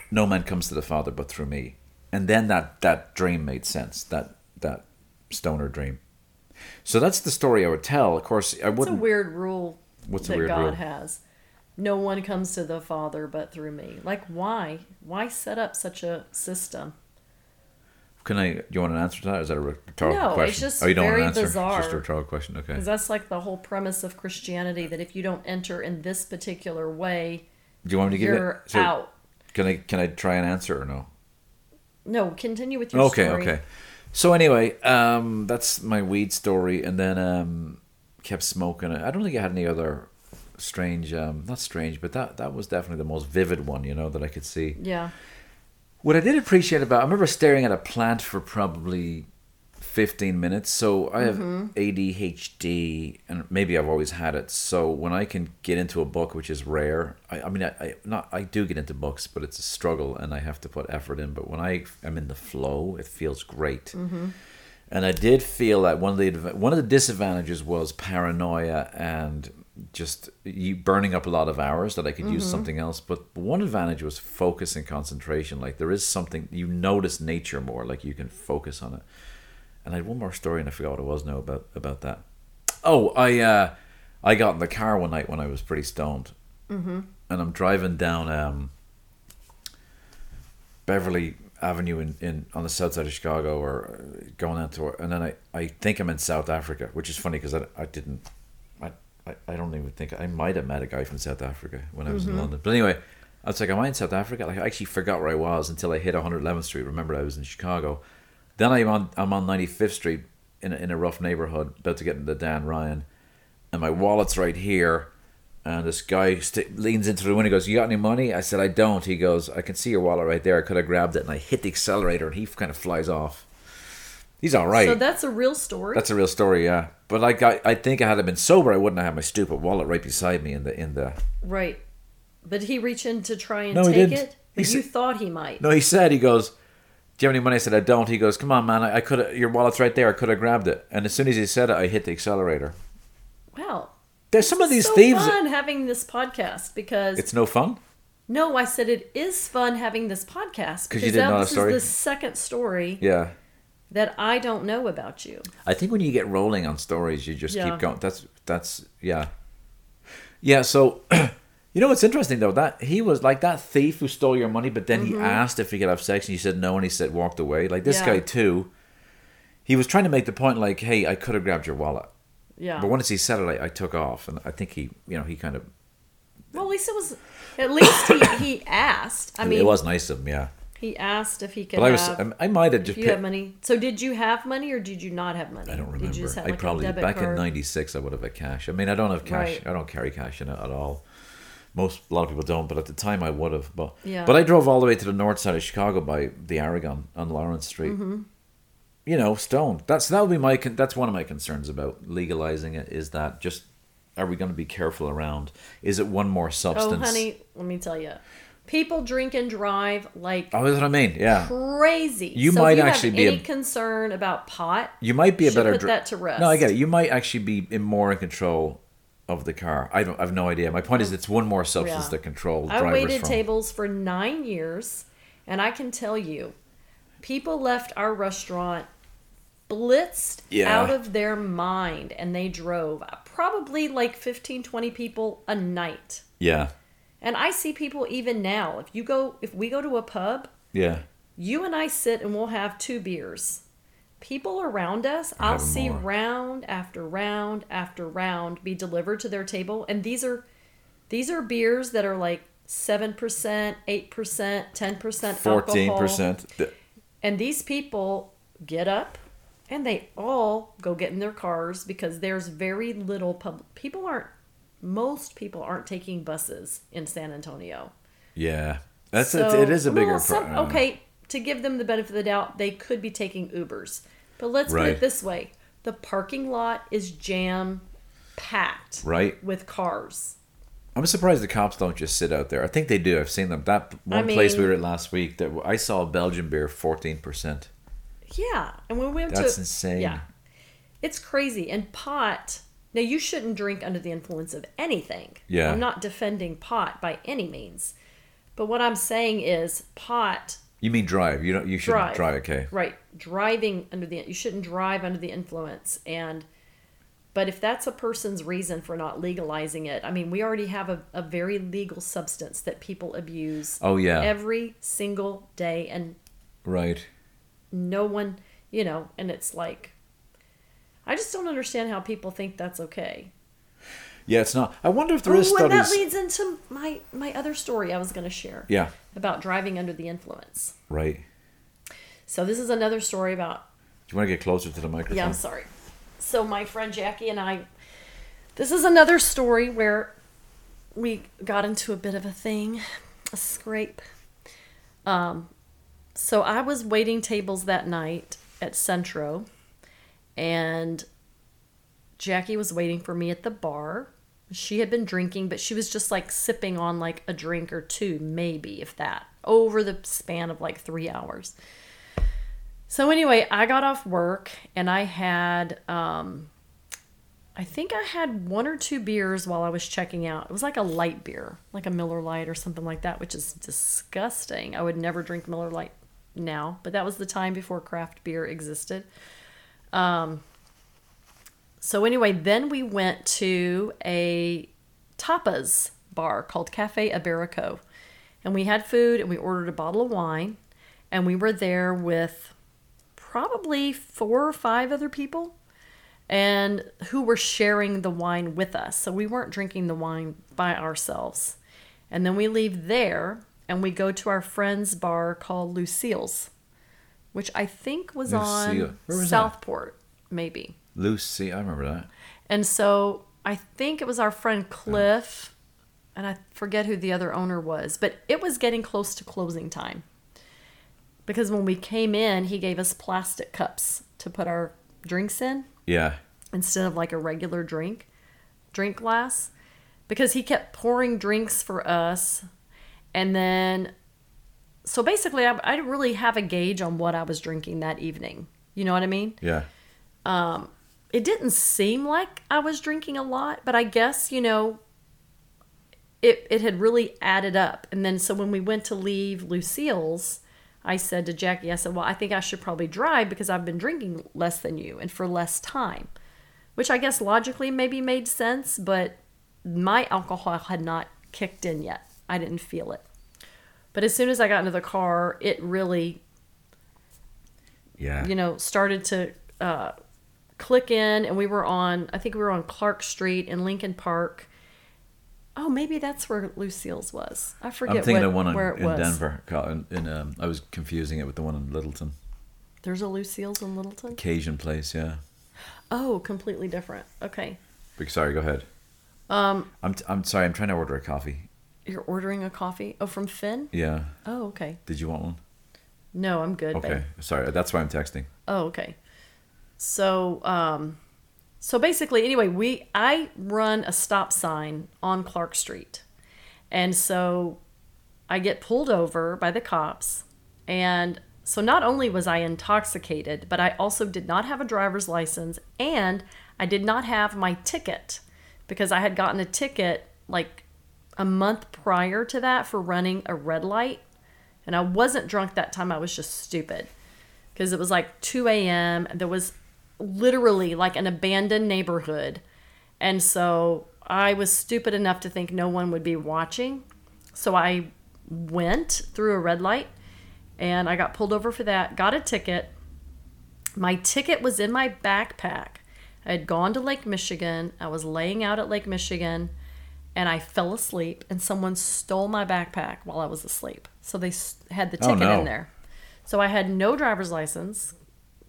Speaker 1: "No man comes to the Father but through me," and then that that dream made sense. That that stoner dream. So that's the story I would tell. Of course, I wouldn't.
Speaker 2: It's a weird rule
Speaker 1: What's
Speaker 2: that God
Speaker 1: rule?
Speaker 2: has. No one comes to the Father but through me. Like, why? Why set up such a system?
Speaker 1: Can I? Do you want an answer to that? Is that a rhetorical
Speaker 2: No, it's
Speaker 1: question?
Speaker 2: just
Speaker 1: oh, you don't
Speaker 2: very
Speaker 1: want an answer. It's just a
Speaker 2: bizarre.
Speaker 1: rhetorical question. Okay.
Speaker 2: Because that's like the whole premise of Christianity that if you don't enter in this particular way,
Speaker 1: Do you want me to give
Speaker 2: you're
Speaker 1: it? so
Speaker 2: out.
Speaker 1: Can I? Can I try and answer or no?
Speaker 2: No, continue with your
Speaker 1: Okay.
Speaker 2: story.
Speaker 1: Okay. So anyway, um, that's my weed story, and then um, kept smoking. It. I don't think I had any other strange, um, not strange, but that that was definitely the most vivid one. You know that I could see.
Speaker 2: Yeah.
Speaker 1: What I did appreciate about, I remember staring at a plant for probably 15 minutes. So I have mm-hmm. ADHD, and maybe I've always had it. So when I can get into a book, which is rare, I, I mean, I, I not I do get into books, but it's a struggle, and I have to put effort in. But when I am in the flow, it feels great. Mm-hmm. And I did feel that one of the one of the disadvantages was paranoia and just you burning up a lot of hours that I could use mm-hmm. something else. But one advantage was focus and concentration. Like there is something you notice nature more, like you can focus on it. And I had one more story, and I forgot what it was now about about that. Oh, I uh, I got in the car one night when I was pretty stoned, mm-hmm. and I'm driving down um, Beverly Avenue in, in on the south side of Chicago, or uh, going out to, and then I, I think I'm in South Africa, which is funny because I, I didn't, I, I, I don't even think I might have met a guy from South Africa when I was in London, but anyway, I was like, am I in South Africa? Like I actually forgot where I was until I hit 111th Street. Remember, I was in Chicago. Then I'm on I'm on 95th Street in a, in a rough neighborhood, about to get into Dan Ryan, and my wallet's right here. And this guy st- leans into the window and goes, You got any money? I said, I don't. He goes, I can see your wallet right there. I could have grabbed it. And I hit the accelerator and he kind of flies off. He's all right.
Speaker 2: So that's a real story.
Speaker 1: That's a real story, yeah. But like, I, I think I had I been sober, I wouldn't have had my stupid wallet right beside me in the in the.
Speaker 2: right. But he reached in to try and
Speaker 1: No, he
Speaker 2: take
Speaker 1: didn't.
Speaker 2: it.
Speaker 1: He
Speaker 2: you
Speaker 1: said-
Speaker 2: thought he might.
Speaker 1: No, he said he goes, "Do you have any money?" I said, "I don't." He goes, "Come on, man. I, I could. Your wallet's right there. I could have grabbed it." And as soon as he said it, I hit the accelerator.
Speaker 2: Wow.
Speaker 1: There's some of these
Speaker 2: so
Speaker 1: thieves.
Speaker 2: fun having this podcast because
Speaker 1: It's no fun.
Speaker 2: no, I said it is fun having this podcast
Speaker 1: 'Cause
Speaker 2: because
Speaker 1: you didn't
Speaker 2: now
Speaker 1: know the
Speaker 2: this
Speaker 1: story?
Speaker 2: is the second story
Speaker 1: Yeah.
Speaker 2: that I don't know about you.
Speaker 1: I think when you get rolling on stories, you just
Speaker 2: Yeah.
Speaker 1: keep going. That's that's yeah, yeah. So, (clears throat) you know what's interesting though that he was like that thief who stole your money, but then he asked if he could have sex, and you said no, and he said walked away. Like this
Speaker 2: Mm-hmm. Yeah.
Speaker 1: guy too. He was trying to make the point like, hey, I could have grabbed your wallet,
Speaker 2: Yeah.
Speaker 1: but once he said it, I, I took off, and I think he, you know, he kind of.
Speaker 2: well, at least it was. At least he, he asked. I mean,
Speaker 1: it was nice of him, yeah.
Speaker 2: he asked if he could
Speaker 1: But I was,
Speaker 2: have.
Speaker 1: I, I might have just.
Speaker 2: you
Speaker 1: picked-
Speaker 2: have money. So did you have money or did you not have money?
Speaker 1: I don't
Speaker 2: Did
Speaker 1: remember.
Speaker 2: you just have
Speaker 1: I probably back in '96 I would have had cash. I mean, I don't have cash.
Speaker 2: Right.
Speaker 1: I don't carry cash in it at all. Most a lot of people don't, but at the time I would have. But
Speaker 2: Yeah.
Speaker 1: but I drove all the way to the north side of Chicago by the Aragon on Lawrence Street.
Speaker 2: Mm-hmm.
Speaker 1: You know, stoned. That's that would be my. con- That's one of my concerns about legalizing it. Is that just are we going to be careful around? Is it one more substance?
Speaker 2: Oh,
Speaker 1: substance?
Speaker 2: honey, let me tell you. People drink and drive like
Speaker 1: Oh, that's what I mean. Yeah,
Speaker 2: crazy.
Speaker 1: You
Speaker 2: so
Speaker 1: might
Speaker 2: if you
Speaker 1: actually
Speaker 2: have
Speaker 1: be a-
Speaker 2: concern about pot.
Speaker 1: you might be a better.
Speaker 2: put
Speaker 1: dri-
Speaker 2: that to rest.
Speaker 1: No, I get it. You might actually be in more in control of the car. I don't. I have no idea. My point is, it's one more substance
Speaker 2: Yeah.
Speaker 1: that controls.
Speaker 2: I waited
Speaker 1: from.
Speaker 2: tables for nine years, and I can tell you, people left our restaurant blitzed
Speaker 1: Yeah.
Speaker 2: out of their mind, and they drove probably like 15, 20 people a night.
Speaker 1: Yeah,
Speaker 2: And I see people even now. If you go, if we go to a pub,
Speaker 1: yeah.
Speaker 2: you and I sit and we'll have two beers. People around us, I'll see
Speaker 1: more.
Speaker 2: round after round after round be delivered to their table, and these are these are beers that are like seven percent, eight percent, ten percent
Speaker 1: fourteen percent,
Speaker 2: And these people get up and they all go get in their cars because there's very little pub. People aren't. Most people aren't taking buses in San Antonio.
Speaker 1: Yeah, that's
Speaker 2: So-
Speaker 1: it. It is a bigger.
Speaker 2: well, some-
Speaker 1: uh,
Speaker 2: okay, to give them the benefit of the doubt, they could be taking Ubers. But let's put it this way: the parking lot is jam packed
Speaker 1: Right.
Speaker 2: with cars.
Speaker 1: I'm surprised the cops don't just sit out there. I think they do. I've seen them. That one
Speaker 2: I
Speaker 1: place we were at last week, that I saw Belgian beer fourteen percent.
Speaker 2: Yeah, and when we went
Speaker 1: That's
Speaker 2: to
Speaker 1: insane.
Speaker 2: yeah, it's crazy. And pot. Now you shouldn't drink under the influence of anything.
Speaker 1: Yeah.
Speaker 2: I'm not defending pot by any means, but what I'm saying is pot.
Speaker 1: You mean drive? You don't. You shouldn't
Speaker 2: Drive.
Speaker 1: drive. Okay.
Speaker 2: Right, driving under the you shouldn't drive under the influence and. But if that's a person's reason for not legalizing it, I mean, we already have a, a very legal substance that people abuse
Speaker 1: Oh yeah.
Speaker 2: every single day, and
Speaker 1: right.
Speaker 2: no one, you know, and it's like, I just don't understand how people think that's okay.
Speaker 1: Yeah, it's not. I wonder if there is
Speaker 2: Ooh, and that leads into my my other story I was going to share
Speaker 1: yeah.
Speaker 2: about driving under the influence.
Speaker 1: Right.
Speaker 2: So this is another story about
Speaker 1: Do you want to get closer to the microphone?
Speaker 2: Yeah, I'm sorry. So my friend Jackie and I this is another story where we got into a bit of a thing, a scrape. Um so I was waiting tables that night at Centro and Jackie was waiting for me at the bar. She had been drinking, but she was just like sipping on like a drink or two, maybe, if that, over the span of like three hours. So anyway, I got off work and I had um I think I had one or two beers while I was checking out. It was like a light beer, like a Miller Lite or something like that, which is disgusting. I would never drink Miller Lite now, but that was the time before craft beer existed. Um so anyway, then we went to a tapas bar called Cafe Iberico. And we had food and we ordered a bottle of wine and we were there with probably four or five other people and who were sharing the wine with us. So we weren't drinking the wine by ourselves. And then we leave there and we go to our friend's bar called Lucille's, which I think was
Speaker 1: Lucille.
Speaker 2: on
Speaker 1: was that?
Speaker 2: Southport, maybe.
Speaker 1: Lucy, I remember that.
Speaker 2: And so I think it was our friend Cliff, and I forget who the other owner was, but it was getting close to closing time. Because when we came in, he gave us plastic cups to put our drinks in
Speaker 1: Yeah.
Speaker 2: instead of like a regular drink drink glass because he kept pouring drinks for us and then so basically I, I didn't really have a gauge on what i was drinking that evening you know what i mean
Speaker 1: Yeah.
Speaker 2: Um, it didn't seem like I was drinking a lot, but I guess, you know, it it had really added up. And then so when we went to leave Lucille's, I said to Jackie, I said, "Well, I think I should probably drive because I've been drinking less than you and for less time." Which I guess logically maybe made sense, but my alcohol had not kicked in yet. I didn't feel it. But as soon as I got into the car, it really
Speaker 1: Yeah.
Speaker 2: you know, started to uh, click in, and we were on, I think we were on Clark Street in Lincoln Park. Oh, maybe that's where Lucille's was. I forget
Speaker 1: I'm thinking
Speaker 2: what,
Speaker 1: of one in,
Speaker 2: where it
Speaker 1: in
Speaker 2: was.
Speaker 1: Denver. In, in, um, I was confusing it with the one in Littleton.
Speaker 2: There's a Lucille's in Littleton.
Speaker 1: Cajun place, yeah.
Speaker 2: Oh, completely different. Okay,
Speaker 1: But sorry, go ahead.
Speaker 2: um,
Speaker 1: I'm, t- I'm sorry, I'm trying to order a coffee.
Speaker 2: you're ordering a coffee. Oh, from Finn.
Speaker 1: Yeah.
Speaker 2: Oh, okay.
Speaker 1: Did you want one?
Speaker 2: No, I'm good. babe.
Speaker 1: Okay. Sorry, that's why I'm texting.
Speaker 2: Oh, okay. So, um, so basically, anyway, we I run a stop sign on Clark Street, and so I get pulled over by the cops, and so not only was I intoxicated, but I also did not have a driver's license, and I did not have my ticket because I had gotten a ticket like a month prior to that for running a red light, and I wasn't drunk that time. I was just stupid because it was like 2 a.m. There was literally like an abandoned neighborhood. And so I was stupid enough to think no one would be watching. So I went through a red light and I got pulled over for that, got a ticket. My ticket was in my backpack. I had gone to Lake Michigan. I was laying out at Lake Michigan and I fell asleep and someone stole my backpack while I was asleep. So they had the
Speaker 1: Oh,
Speaker 2: ticket
Speaker 1: no.
Speaker 2: in there. So I had no driver's license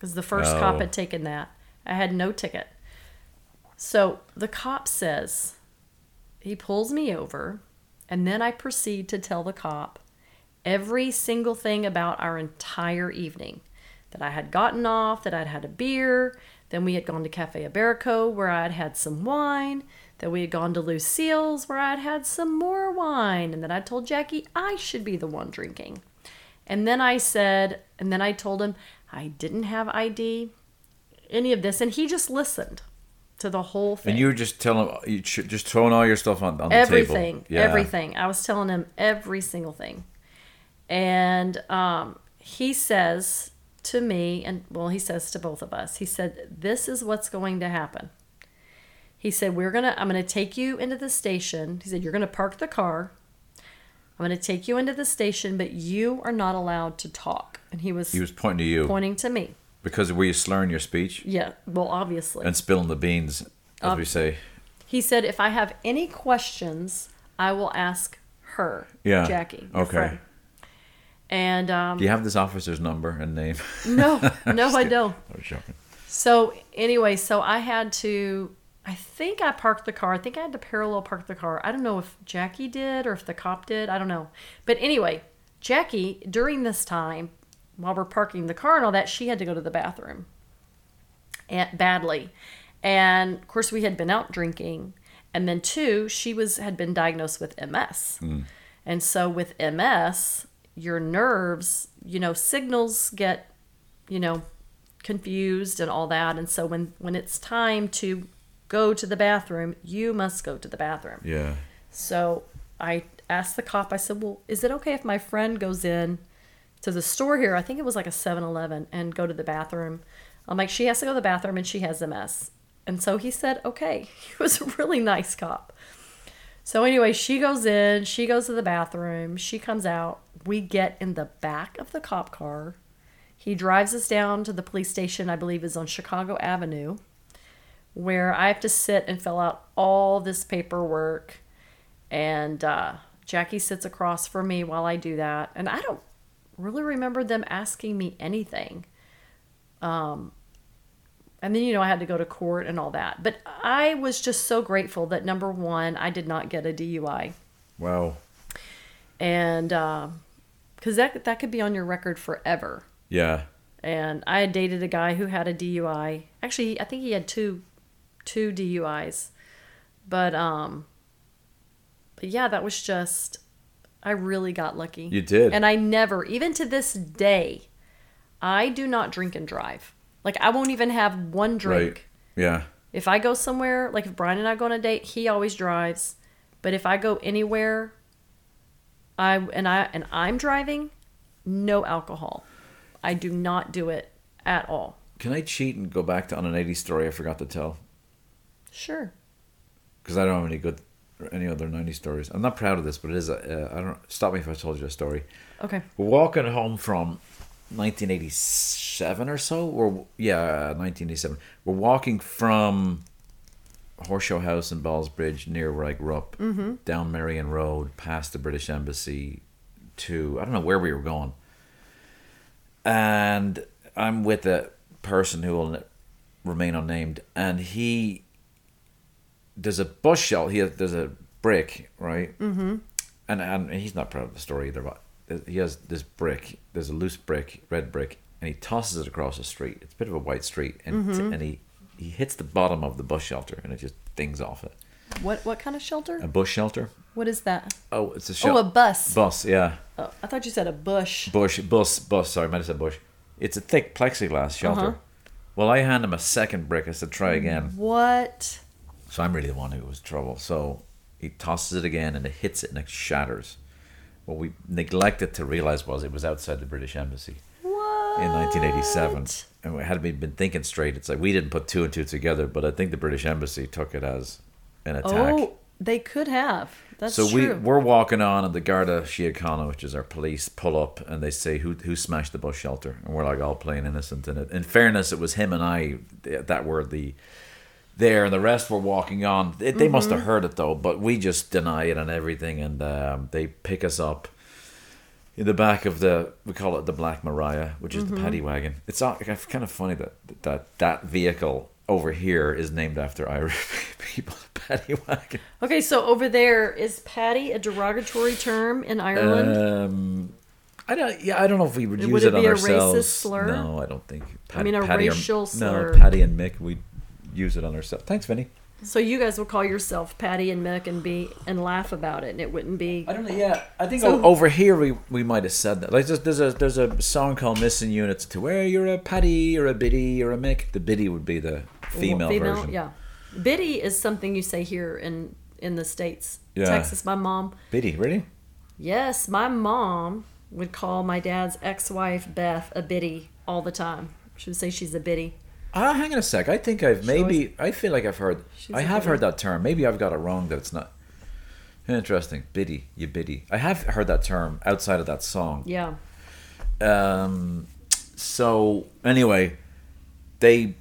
Speaker 2: because the first
Speaker 1: Oh.
Speaker 2: cop had oh. taken that. I had no ticket. So the cop says, he pulls me over, and then I proceed to tell the cop every single thing about our entire evening that I had gotten off, that I'd had a beer, then we had gone to Cafe Iberico where I'd had some wine, that we had gone to Lucille's where I'd had some more wine and that I told Jackie I should be the one drinking. And then I said, and then I told him I didn't have ID, any of this, and he just listened to the whole thing.
Speaker 1: And you were just telling, him you just throwing all your stuff on, on the
Speaker 2: everything,
Speaker 1: table. Yeah.
Speaker 2: everything. I was telling him every single thing, and um, he says to me, and well, he says to both of us, he said, "This is what's going to happen." He said, "We're gonna, I'm gonna take you into the station." He said, "You're gonna park the car." I'm going to take you into the station, but you are not allowed to talk. And he was,
Speaker 1: He was pointing to you
Speaker 2: pointing to me.
Speaker 1: because were you slurring your speech
Speaker 2: Yeah, well, obviously.
Speaker 1: and spilling the beans, as we say?
Speaker 2: He said, if I have any questions, I will ask her,
Speaker 1: Yeah.
Speaker 2: Jackie.
Speaker 1: Okay.
Speaker 2: friend." And um,
Speaker 1: Do you have this officer's number and name?
Speaker 2: no, (laughs) no, I don't.
Speaker 1: I was joking.
Speaker 2: So anyway, so I had to. I think I parked the car. I think I had to parallel park the car. I don't know if Jackie did or if the cop did. I don't know. But anyway, Jackie during this time, while we're parking the car and all that, she had to go to the bathroom, and badly, and of course we had been out drinking, and then two, she was had been diagnosed with MS, hmm. and so with MS, your nerves, you know, signals get, you know, confused and all that and so when when it's time to go to the bathroom you must go to the bathroom.
Speaker 1: Yeah.
Speaker 2: so i asked the cop i said well is it okay if my friend goes in to the store here? I think it was like a 7-eleven and go to the bathroom. I'm like she has to go to the bathroom and she has ms and so he said okay. (laughs) He was a really nice cop. So anyway she goes in she goes to the bathroom she comes out. We get in the back of the cop car. He drives us down to the police station, I believe is on Chicago Avenue, where I have to sit and fill out all this paperwork. And uh, Jackie sits across from me while I do that. And I don't really remember them asking me anything. Um, and then, you know, I had to go to court and all that. But I was just so grateful that number one, I did not get a DUI.
Speaker 1: Wow.
Speaker 2: And because that, that could be on your record forever
Speaker 1: Yeah.
Speaker 2: and I had dated a guy who had a DUI. Actually, I think he had two two DUIs. But um but yeah, that was just I really got lucky.
Speaker 1: You did.
Speaker 2: And I never, even to this day, I do not drink and drive. Like I won't even have one drink.
Speaker 1: Right. Yeah.
Speaker 2: If I go somewhere, like if Brian and I go on a date, he always drives. But if I go anywhere, I and I and I'm driving, no alcohol. I do not do it at all.
Speaker 1: Can I cheat and go back to on an 80s story I forgot to tell?
Speaker 2: Sure.
Speaker 1: Because I don't have any good, any other 90s stories. I'm not proud of this, but it is. A, uh, I don't. Stop me if I told you a story.
Speaker 2: Okay.
Speaker 1: We're walking home from 1987 or so, or yeah, 1987. We're walking from Horse Show House in Ballsbridge, near where I grew up, down Merrion Road, past the British Embassy, to I don't know where we were going. And I'm with a person who will remain unnamed, and he there's a bus shelter. He has, there's a brick, right? Mm-hmm. And and he's not proud of the story either. But he has this brick. There's a loose brick, red brick, and he tosses it across the street. It's a bit of a white street, and and he he hits the bottom of the bus shelter, and it just dings off it.
Speaker 2: What what kind of shelter?
Speaker 1: A bus shelter?
Speaker 2: What is that?
Speaker 1: Oh, it's a
Speaker 2: Oh,
Speaker 1: shelter.
Speaker 2: a bus.
Speaker 1: Bus, yeah.
Speaker 2: Oh, I thought you said a bush.
Speaker 1: Bush, bus, bus. Sorry, I might have said bush. It's a thick plexiglass shelter.
Speaker 2: Uh-huh.
Speaker 1: Well, I hand him a second brick. I said, try again.
Speaker 2: What?
Speaker 1: So I'm really the one who was in trouble. So he tosses it again and it hits it and it shatters. What we neglected to realize was it was outside the British Embassy
Speaker 2: What?
Speaker 1: in 1987. And we had we been thinking straight. It's like we didn't put two and two together, but I think the British Embassy took it as an attack.
Speaker 2: Oh, they could have. That's
Speaker 1: so we
Speaker 2: true.
Speaker 1: we're walking on, and the Garda Síochána, which is our police, pull up and they say, "Who who smashed the bus shelter?" And we're like all playing innocent. And it, in fairness, it was him and I that were the there, and the rest were walking on. They, they must have
Speaker 2: Mm-hmm.
Speaker 1: heard it though, but we just deny it and everything. And um, they pick us up in the back of the we call it the Black Mariah, which is
Speaker 2: Mm-hmm.
Speaker 1: the paddy wagon. It's kind of funny that that that vehicle over here is named after Irish (laughs) people. Paddy wagon.
Speaker 2: okay, so over there is paddy a derogatory term in Ireland?
Speaker 1: Um, I don't. Yeah, I don't know if we would
Speaker 2: Would
Speaker 1: use
Speaker 2: it
Speaker 1: it, on
Speaker 2: be a racist
Speaker 1: ourselves.
Speaker 2: slur?
Speaker 1: No, I don't think.
Speaker 2: I mean, a
Speaker 1: Paddy or-
Speaker 2: racial slur.
Speaker 1: No, Paddy and Mick, we use it on ourselves. Thanks, Vinny.
Speaker 2: So you guys will call yourself Paddy and Mick and be and laugh about it, and it wouldn't be.
Speaker 1: I don't know. Yeah, I think
Speaker 2: So-
Speaker 1: o- over here we, we might have said that. Like there's, there's a there's a song called "Missing Units" to where you're a Paddy, or a Biddy or a Mick. The Biddy would be the female, version.
Speaker 2: Yeah, biddy is something you say here in in the states,
Speaker 1: Yeah.
Speaker 2: Texas. My mom,
Speaker 1: Biddy, really?
Speaker 2: yes, my mom would call my dad's ex-wife Beth a biddy all the time. She would say she's a biddy.
Speaker 1: Ah, hang on a sec. I think I've maybe. I feel like I've heard.
Speaker 2: She's
Speaker 1: I have heard that term. Maybe I've got it wrong. That it's not. Interesting. Biddy, you biddy. I have heard that term outside of that song.
Speaker 2: Yeah,
Speaker 1: Um, so anyway, they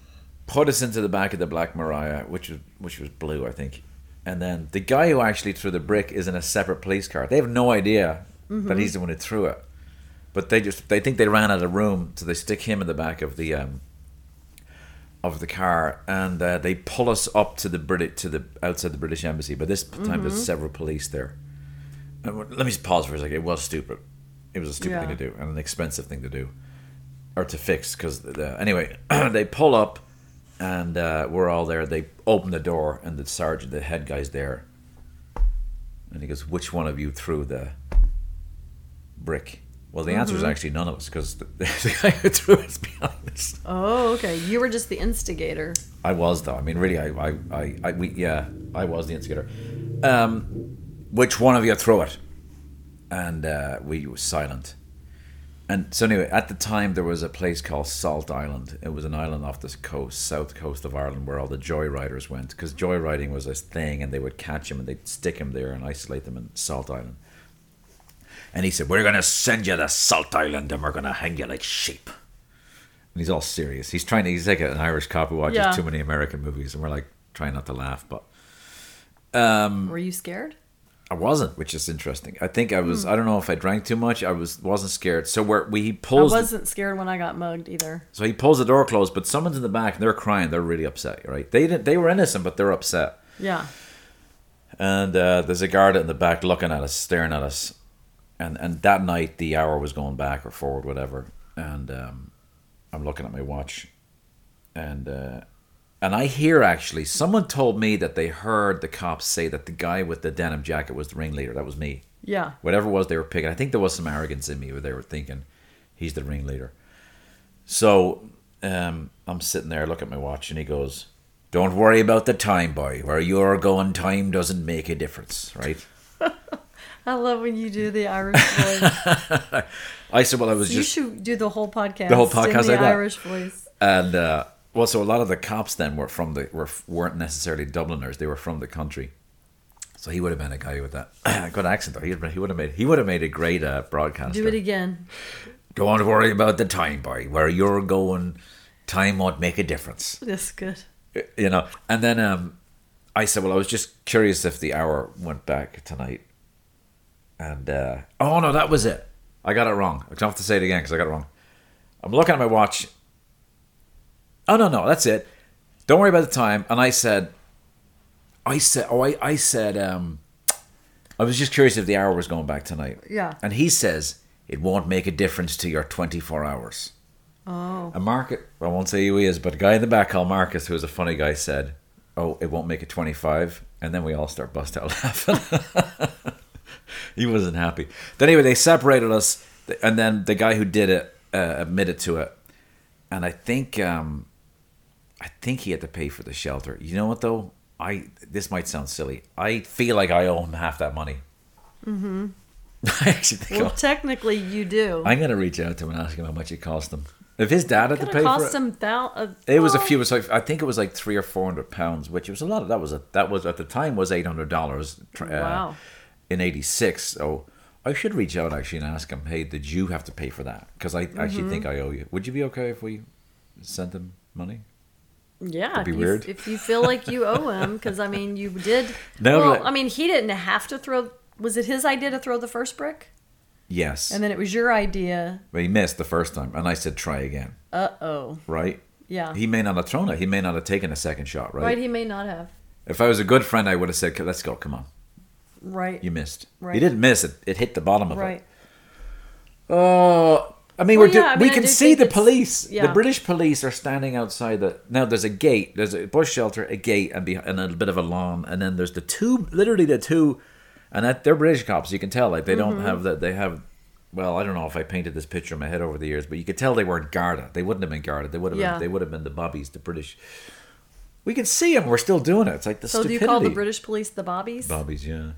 Speaker 1: put us into the back of the Black Mariah, which was which was blue, I think. And then the guy who actually threw the brick is in a separate police car. They have no idea that he's the one who threw it, but they just they think they ran out of room, so they stick him in the back of the um, of the car, and uh, they pull us up to the Brit to the outside the British embassy. But this time there's several police there. And let me just pause for a second. It was stupid. It was a stupid
Speaker 2: Yeah.
Speaker 1: thing to do and an expensive thing to do, or to fix. Because the, anyway, (clears throat) they pull up, and uh, we're all there. They open the door, and the sergeant, the head guy's there, and he goes, "Which one of you threw the brick?" Well, the answer is actually none of us because the, (laughs) the guy who threw it's behind us.
Speaker 2: Oh, okay. You were just the instigator.
Speaker 1: I was though. I mean, really, I, I, I, I we, yeah, I was the instigator. Um, which one of you threw it? And uh, we were silent. And so anyway, at the time there was a place called Salt Island. It was an island off the coast, south coast of Ireland, where all the joyriders went because joyriding was a thing, and they would catch them and they'd stick them there and isolate them in Salt Island. And he said, "We're gonna send you to Salt Island, and we're gonna hang you like sheep." And he's all serious. He's trying to. He's like an Irish cop who watches
Speaker 2: Yeah.
Speaker 1: too many American movies, and we're like trying not to laugh. But um,
Speaker 2: Were you scared?
Speaker 1: I wasn't, which is interesting. I think I was. I don't know if I drank too much. I was wasn't scared. So where we he
Speaker 2: I
Speaker 1: pulls. the-
Speaker 2: wasn't scared when I got mugged either.
Speaker 1: so he pulls the door closed, but someone's in the back and they're crying. They're really upset. Right? They didn't. They were innocent, but they're upset.
Speaker 2: Yeah.
Speaker 1: And uh, there's a guard in the back looking at us, staring at us. And and that night the hour was going back or forward, whatever. And um, I'm looking at my watch, and uh, and I hear actually someone told me that they heard the cops say that the guy with the denim jacket was the ringleader. That was me.
Speaker 2: Yeah.
Speaker 1: Whatever it was they were picking. I think there was some arrogance in me where they were thinking he's the ringleader. So um, I'm sitting there, look at my watch, and he goes, "Don't worry about the time, boy. Where you're going, time doesn't make a difference, right?" (laughs)
Speaker 2: I love when you do the Irish voice. (laughs)
Speaker 1: I said, "Well, I was
Speaker 2: you
Speaker 1: just,"
Speaker 2: should do the whole podcast.
Speaker 1: The whole
Speaker 2: in
Speaker 1: podcast
Speaker 2: the
Speaker 1: like that?
Speaker 2: Irish voice.
Speaker 1: and uh, well, so a lot of the cops then were from the were weren't necessarily Dubliners; they were from the country. So he would have been a guy with that (clears throat) good accent. Though he would, he would have made he would have made a great uh, broadcaster.
Speaker 2: Do it again.
Speaker 1: Don't worry about the time, boy. Where you're going, time won't make a difference.
Speaker 2: That's good.
Speaker 1: you know. And then um, I said, well, I was just curious if the hour went back tonight. And uh, oh no, that was it. I got it wrong. I have to say it again because I got it wrong. I'm looking at my watch. Oh no, no, that's it. Don't worry about the time. And I said, I said, oh, I, I said, um, I was just curious if the hour was going back tonight.
Speaker 2: Yeah.
Speaker 1: And he says it won't make a difference to your 24 hours.
Speaker 2: Oh.
Speaker 1: A market, I won't say who he is, but a guy in the back called Marcus, who was a funny guy, said, "Oh, it won't make it 25," and then we all start bust out (laughs) laughing. (laughs) he wasn't happy. Then anyway, they separated us, and then the guy who did it uh, admitted to it, and I think, um, I think he had to pay for the shelter. You know what though? I this might sound silly. I feel like I owe him half that money. Mm-hmm. (laughs) I actually think
Speaker 2: Well,
Speaker 1: I'll-
Speaker 2: technically, you do.
Speaker 1: I'm gonna reach out to him and ask him how much it cost him. If his dad had to pay
Speaker 2: have
Speaker 1: for it,
Speaker 2: him thou- a,
Speaker 1: it was a few. It was like I think it was like three or four hundred pounds, which was a lot. Of, that was a that was at the time was eight hundred dollars. Uh,
Speaker 2: Wow.
Speaker 1: In '86, so I should reach out actually and ask him. Hey, did you have to pay for that? Because I
Speaker 2: Mm-hmm.
Speaker 1: actually think I owe you. Would you be okay if we sent him money?
Speaker 2: Yeah,
Speaker 1: be
Speaker 2: if,
Speaker 1: weird.
Speaker 2: You, if you feel like you owe him, because I mean, you did. (laughs)
Speaker 1: No,
Speaker 2: well,
Speaker 1: but-
Speaker 2: I mean, he didn't have to throw. Was it his idea to throw the first brick,
Speaker 1: Yes.
Speaker 2: and then it was your idea?
Speaker 1: but he missed the first time, and I said try again.
Speaker 2: Uh oh.
Speaker 1: Right.
Speaker 2: Yeah.
Speaker 1: He may not have thrown it. He may not have taken a second shot. Right.
Speaker 2: right. He may not have.
Speaker 1: If I was a good friend, I would have said, "Let's go. Come on."
Speaker 2: Right.
Speaker 1: You missed.
Speaker 2: Right.
Speaker 1: You didn't miss it. It hit the bottom of it.
Speaker 2: right.
Speaker 1: Oh, I mean,
Speaker 2: Well,
Speaker 1: we're do-
Speaker 2: yeah, I mean,
Speaker 1: we
Speaker 2: I
Speaker 1: can
Speaker 2: do
Speaker 1: see the police.
Speaker 2: yeah.
Speaker 1: The British police are standing outside the. Now there's a gate. There's a bush shelter, a gate, and, be, and a bit of a lawn, and then there's the two, literally the two, and that they're British cops. You can tell, like they
Speaker 2: Mm-hmm.
Speaker 1: don't have that. They have. Well, I don't know if I painted this picture in my head over the years, but you could tell they weren't Garda. They wouldn't have been Garda. They would have.
Speaker 2: Yeah.
Speaker 1: Been, they would have been the Bobbies, the British. We can see them. We're still doing it. It's like the
Speaker 2: So do
Speaker 1: stupidity.
Speaker 2: you call the British police the Bobbies?
Speaker 1: Bobbies? Yeah.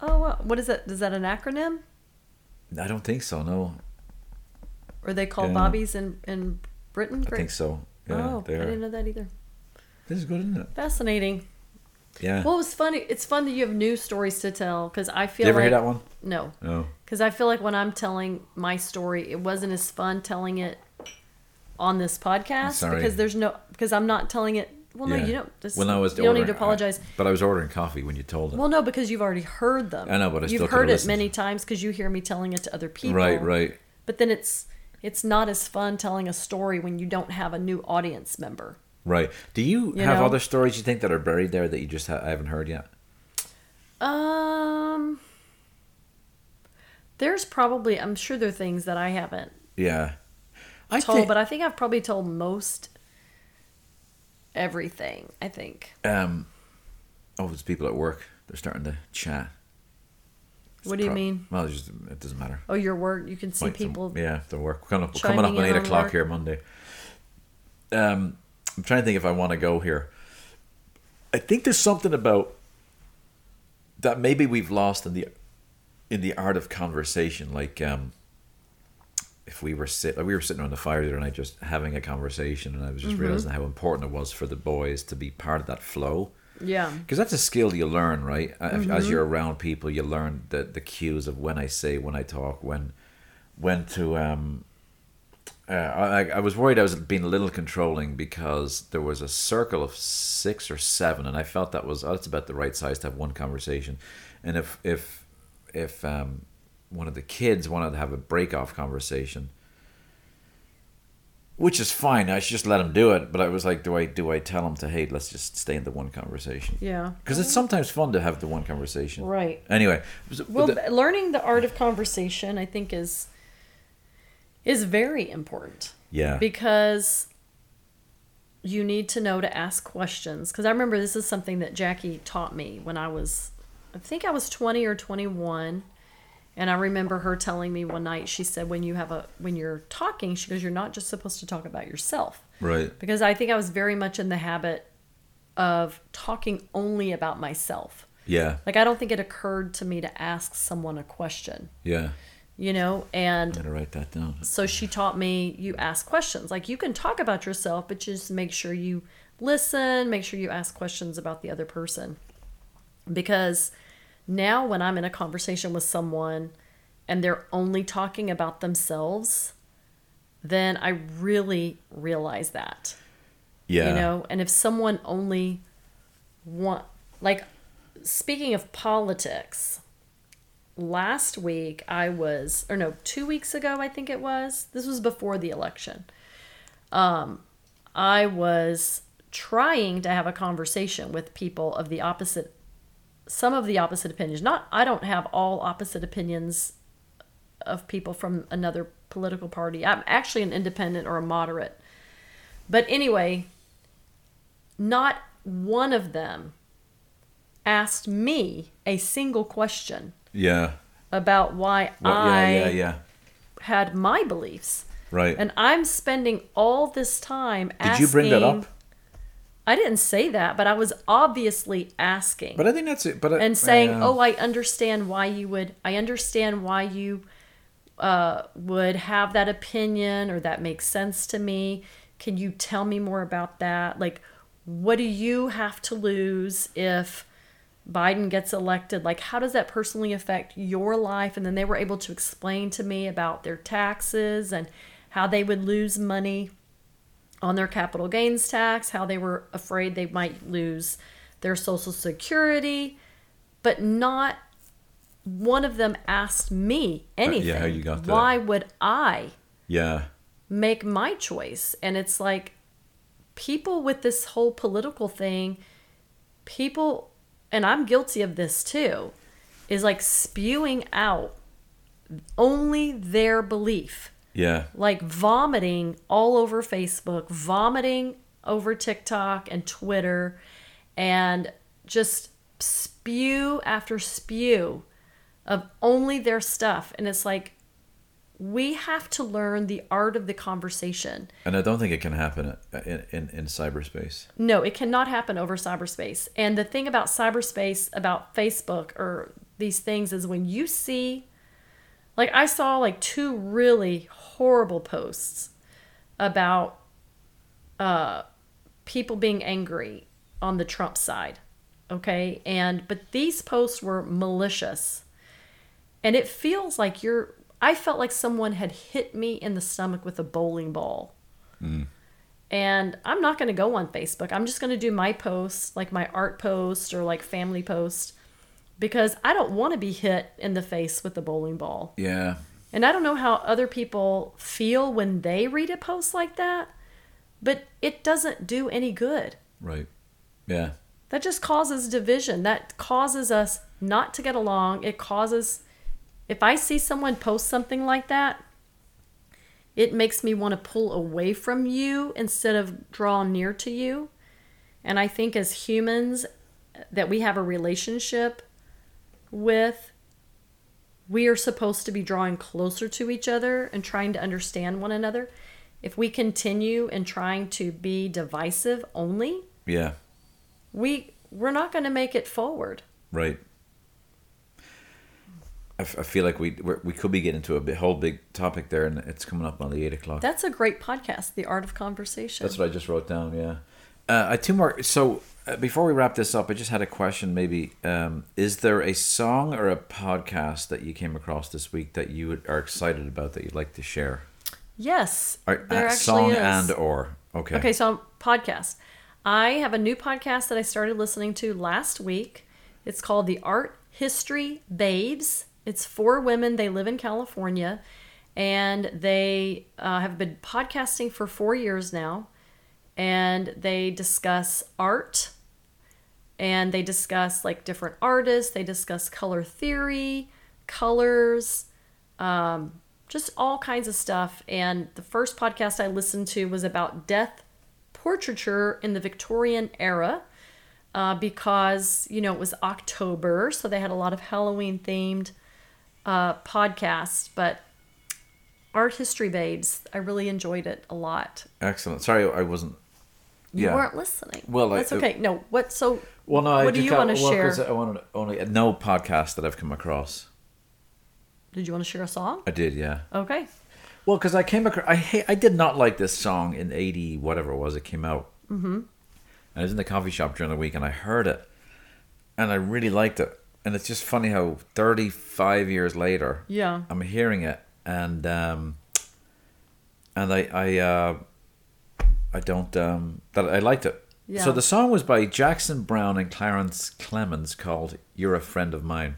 Speaker 2: Oh, wow. what is that? Is that an acronym?
Speaker 1: I don't think so. No,
Speaker 2: Are they called
Speaker 1: Yeah.
Speaker 2: Bobbies in in Britain?
Speaker 1: I think so. Yeah,
Speaker 2: oh, I didn't know that either.
Speaker 1: This is good, isn't it?
Speaker 2: Fascinating.
Speaker 1: Yeah.
Speaker 2: Well, it was funny. It's fun that you have new stories to tell because I feel
Speaker 1: you ever
Speaker 2: like
Speaker 1: hear that one?
Speaker 2: no,
Speaker 1: No.
Speaker 2: because I feel like when I'm telling my story, it wasn't as fun telling it on this podcast because there's no because I'm not telling it. Well, no,
Speaker 1: Yeah.
Speaker 2: you don't. This,
Speaker 1: When I was
Speaker 2: you don't need to apologize.
Speaker 1: I- but I was ordering coffee when you told it.
Speaker 2: well, no, because you've already heard them.
Speaker 1: I know, but I
Speaker 2: you've heard it many times because you hear me telling it to other people.
Speaker 1: right, right.
Speaker 2: But then it's it's not as fun telling a story when you don't have a new audience member.
Speaker 1: Right. Do you,
Speaker 2: You
Speaker 1: have
Speaker 2: know?
Speaker 1: other stories you think that are buried there that you just ha- I haven't heard yet?
Speaker 2: Um, there's probably I'm sure there are things that I haven't
Speaker 1: Yeah. I
Speaker 2: told,
Speaker 1: think,
Speaker 2: but I think I've probably told most everything. I think.
Speaker 1: um, oh, there's people at work. They're starting to chat. It's
Speaker 2: What do you
Speaker 1: prob-
Speaker 2: mean?
Speaker 1: Well, it's just, it doesn't matter.
Speaker 2: Oh, your work. You can see
Speaker 1: Like some-
Speaker 2: people.
Speaker 1: yeah, the work. We're coming up, we're coming up on eight o'clock
Speaker 2: work.
Speaker 1: here Monday. Um, I'm trying to think if I want to go here. I think there's something about that maybe we've lost in the in the art of conversation. Like, um, if we were sit, like we were sitting around the fire the other night, just having a conversation, and I was just
Speaker 2: Mm-hmm.
Speaker 1: realizing how important it was for the boys to be part of that flow
Speaker 2: Yeah.
Speaker 1: because that's a skill you learn, right?
Speaker 2: Mm-hmm.
Speaker 1: As you're around people, you learn the the cues of when I say, when I talk, when when to. Um, uh, I I was worried I was being a little controlling because there was a circle of six or seven, and I felt that was oh, that's about the right size to have one conversation, and if if if um, one of the kids wanted to have a break off conversation, which is fine. I should just let him do it. But I was like, do I do I tell him to hey, let's just stay in the one conversation?
Speaker 2: Yeah.
Speaker 1: Because it's sometimes fun to have the one conversation.
Speaker 2: Right.
Speaker 1: Anyway,
Speaker 2: Well,
Speaker 1: the-
Speaker 2: learning the art of conversation, I think, is is very important.
Speaker 1: yeah,
Speaker 2: because you need to know to ask questions because i remember this is something that jackie taught me when i was i think i was 20 or 21 and i remember her telling me one night she said when you have a when you're talking she goes you're not just supposed to talk about yourself
Speaker 1: right.
Speaker 2: because i think i was very much in the habit of talking only about myself
Speaker 1: Yeah,
Speaker 2: like i don't think it occurred to me to ask someone a question
Speaker 1: yeah.
Speaker 2: you know and
Speaker 1: I'm gonna write that down.
Speaker 2: so she taught me you ask questions. Like you can talk about yourself, but just make sure you listen, make sure you ask questions about the other person. Because now when I'm in a conversation with someone and they're only talking about themselves, then I really realize that.
Speaker 1: Yeah.
Speaker 2: You know, and if someone only want like speaking of politics, last week I was or no, 2 weeks ago I think it was. This was before the election. Um I was trying to have a conversation with people of the opposite some of the opposite opinions. Not I don't have all opposite opinions of people from another political party. I'm actually an independent or a moderate. But anyway, not one of them asked me a single question
Speaker 1: Yeah.
Speaker 2: about why
Speaker 1: Well,
Speaker 2: I
Speaker 1: yeah, yeah, yeah.
Speaker 2: had my beliefs.
Speaker 1: Right.
Speaker 2: And I'm spending all this time
Speaker 1: Did
Speaker 2: asking.
Speaker 1: you bring that up?
Speaker 2: I didn't say that, but I was obviously asking
Speaker 1: But I think that's it. But I-
Speaker 2: and saying,
Speaker 1: yeah.
Speaker 2: "Oh, I understand why you would. I understand why you uh, would have that opinion, or that makes sense to me. Can you tell me more about that? Like, what do you have to lose if Biden gets elected? Like, how does that personally affect your life?" And then they were able to explain to me about their taxes and how they would lose money on their capital gains tax, how they were afraid they might lose their social security, but not one of them asked me anything.
Speaker 1: Uh, how you got to
Speaker 2: Why would I
Speaker 1: yeah.
Speaker 2: make my choice? And it's like people with this whole political thing, people, and I'm guilty of this too, is like spewing out only their belief
Speaker 1: Yeah.
Speaker 2: like vomiting all over Facebook, vomiting over TikTok and Twitter, and just spew after spew of only their stuff. And it's like, we have to learn the art of the conversation.
Speaker 1: And I don't think it can happen uh, in, in, in cyberspace.
Speaker 2: No, it cannot happen over cyberspace. And the thing about cyberspace, about Facebook or these things, is when you see, like, I saw like two really horrible posts about uh, people being angry on the Trump side. Okay. And, but these posts were malicious. And it feels like you're, I felt like someone had hit me in the stomach with a bowling ball. And I'm not going to go on Facebook. I'm just going to do my posts, like my art post or like family post, because I don't want to be hit in the face with a bowling ball.
Speaker 1: Yeah.
Speaker 2: And I don't know how other people feel when they read a post like that, but it doesn't do any good.
Speaker 1: Right. Yeah.
Speaker 2: That just causes division. That causes us not to get along. It causes, if I see someone post something like that, it makes me want to pull away from you instead of draw near to you. And I think as humans that we have a relationship with, we are supposed to be drawing closer to each other and trying to understand one another. If we continue in trying to be divisive only,
Speaker 1: Yeah.
Speaker 2: we we're not going to make it forward.
Speaker 1: Right. I, f- I feel like we we're, we could be getting into a bit, whole big topic there, and it's coming up on the eight o'clock.
Speaker 2: That's a great podcast, The Art of Conversation.
Speaker 1: That's what I just wrote down. Yeah. Uh, I two more. So before we wrap this up, I just had a question. Maybe um, is there a song or a podcast that you came across this week that you would, are excited about that you'd like to share?
Speaker 2: yes,
Speaker 1: Or,
Speaker 2: there
Speaker 1: uh,
Speaker 2: actually
Speaker 1: song
Speaker 2: is.
Speaker 1: and or okay.
Speaker 2: Okay, so podcast. I have a new podcast that I started listening to last week. It's called The Art History Babes. It's four women. They live in California, and they uh, have been podcasting for four years now. And they discuss art, and they discuss like different artists. They discuss color theory, colors, um, just all kinds of stuff. And the first podcast I listened to was about death portraiture in the Victorian era uh, because, you know, it was October. So they had a lot of Halloween themed uh, podcasts. But Art History Babes, I really enjoyed it a lot.
Speaker 1: Excellent. Sorry, I wasn't.
Speaker 2: You
Speaker 1: Yeah.
Speaker 2: weren't listening.
Speaker 1: Well, I-
Speaker 2: that's okay. No, what? So,
Speaker 1: Well, no. I
Speaker 2: what do you want to
Speaker 1: well,
Speaker 2: share?
Speaker 1: I wanted only no podcast that I've come across.
Speaker 2: Did you want to share a song?
Speaker 1: I did, yeah.
Speaker 2: Okay.
Speaker 1: Well, because I came across, I hate, I did not like this song in eighty whatever it was. It came out, mm-hmm. and I was in the coffee shop during the week, and I heard it, and I really liked it. And it's just funny how thirty five years later,
Speaker 2: Yeah.
Speaker 1: I'm hearing it, and um, and I I uh, I don't um that I liked it.
Speaker 2: Yeah.
Speaker 1: So the song was by Jackson Browne and Clarence Clemons called "You're a Friend of Mine."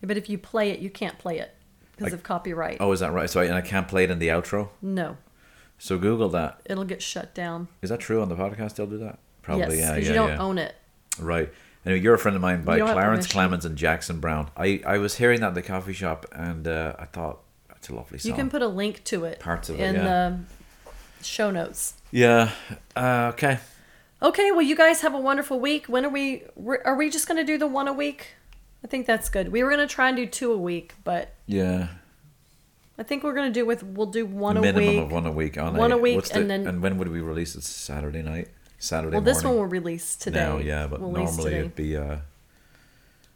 Speaker 2: Yeah, But if you play it, you can't play it because of copyright.
Speaker 1: Oh, is that right? So I, and I can't play it in the outro.
Speaker 2: No,
Speaker 1: So Google that.
Speaker 2: it'll get shut down.
Speaker 1: Is that true on the podcast? They'll do that. Probably,
Speaker 2: yes,
Speaker 1: yeah,
Speaker 2: because
Speaker 1: yeah,
Speaker 2: you don't
Speaker 1: yeah.
Speaker 2: own it.
Speaker 1: Right. Anyway, you're a friend of mine by
Speaker 2: You don't have
Speaker 1: Clarence. Clemons and Jackson Browne. I, I was hearing that in the coffee shop, and uh, I thought that's a lovely song.
Speaker 2: You can put a link to it
Speaker 1: Parts of it,
Speaker 2: in
Speaker 1: yeah.
Speaker 2: the show notes.
Speaker 1: yeah. Uh, okay.
Speaker 2: Okay, well, you guys have a wonderful week. When are we? Are we just going to do the one a week? I think that's good. We were going to try and do two a week, but
Speaker 1: Yeah.
Speaker 2: I think we're going to do with we'll do one
Speaker 1: Minimum
Speaker 2: a week.
Speaker 1: Minimum of one a week on
Speaker 2: One a week,
Speaker 1: what's the-
Speaker 2: and then-
Speaker 1: and when would we release it? Saturday night. Saturday
Speaker 2: well, this one
Speaker 1: morning.
Speaker 2: will release today.
Speaker 1: Now, yeah, but
Speaker 2: We'll
Speaker 1: normally
Speaker 2: today.
Speaker 1: it'd be uh,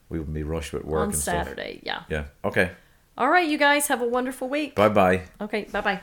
Speaker 1: we would be rushed with work
Speaker 2: on
Speaker 1: and stuff.
Speaker 2: Saturday. Yeah.
Speaker 1: Yeah. Okay.
Speaker 2: All right, you guys have a wonderful week.
Speaker 1: Bye bye.
Speaker 2: Okay, bye bye.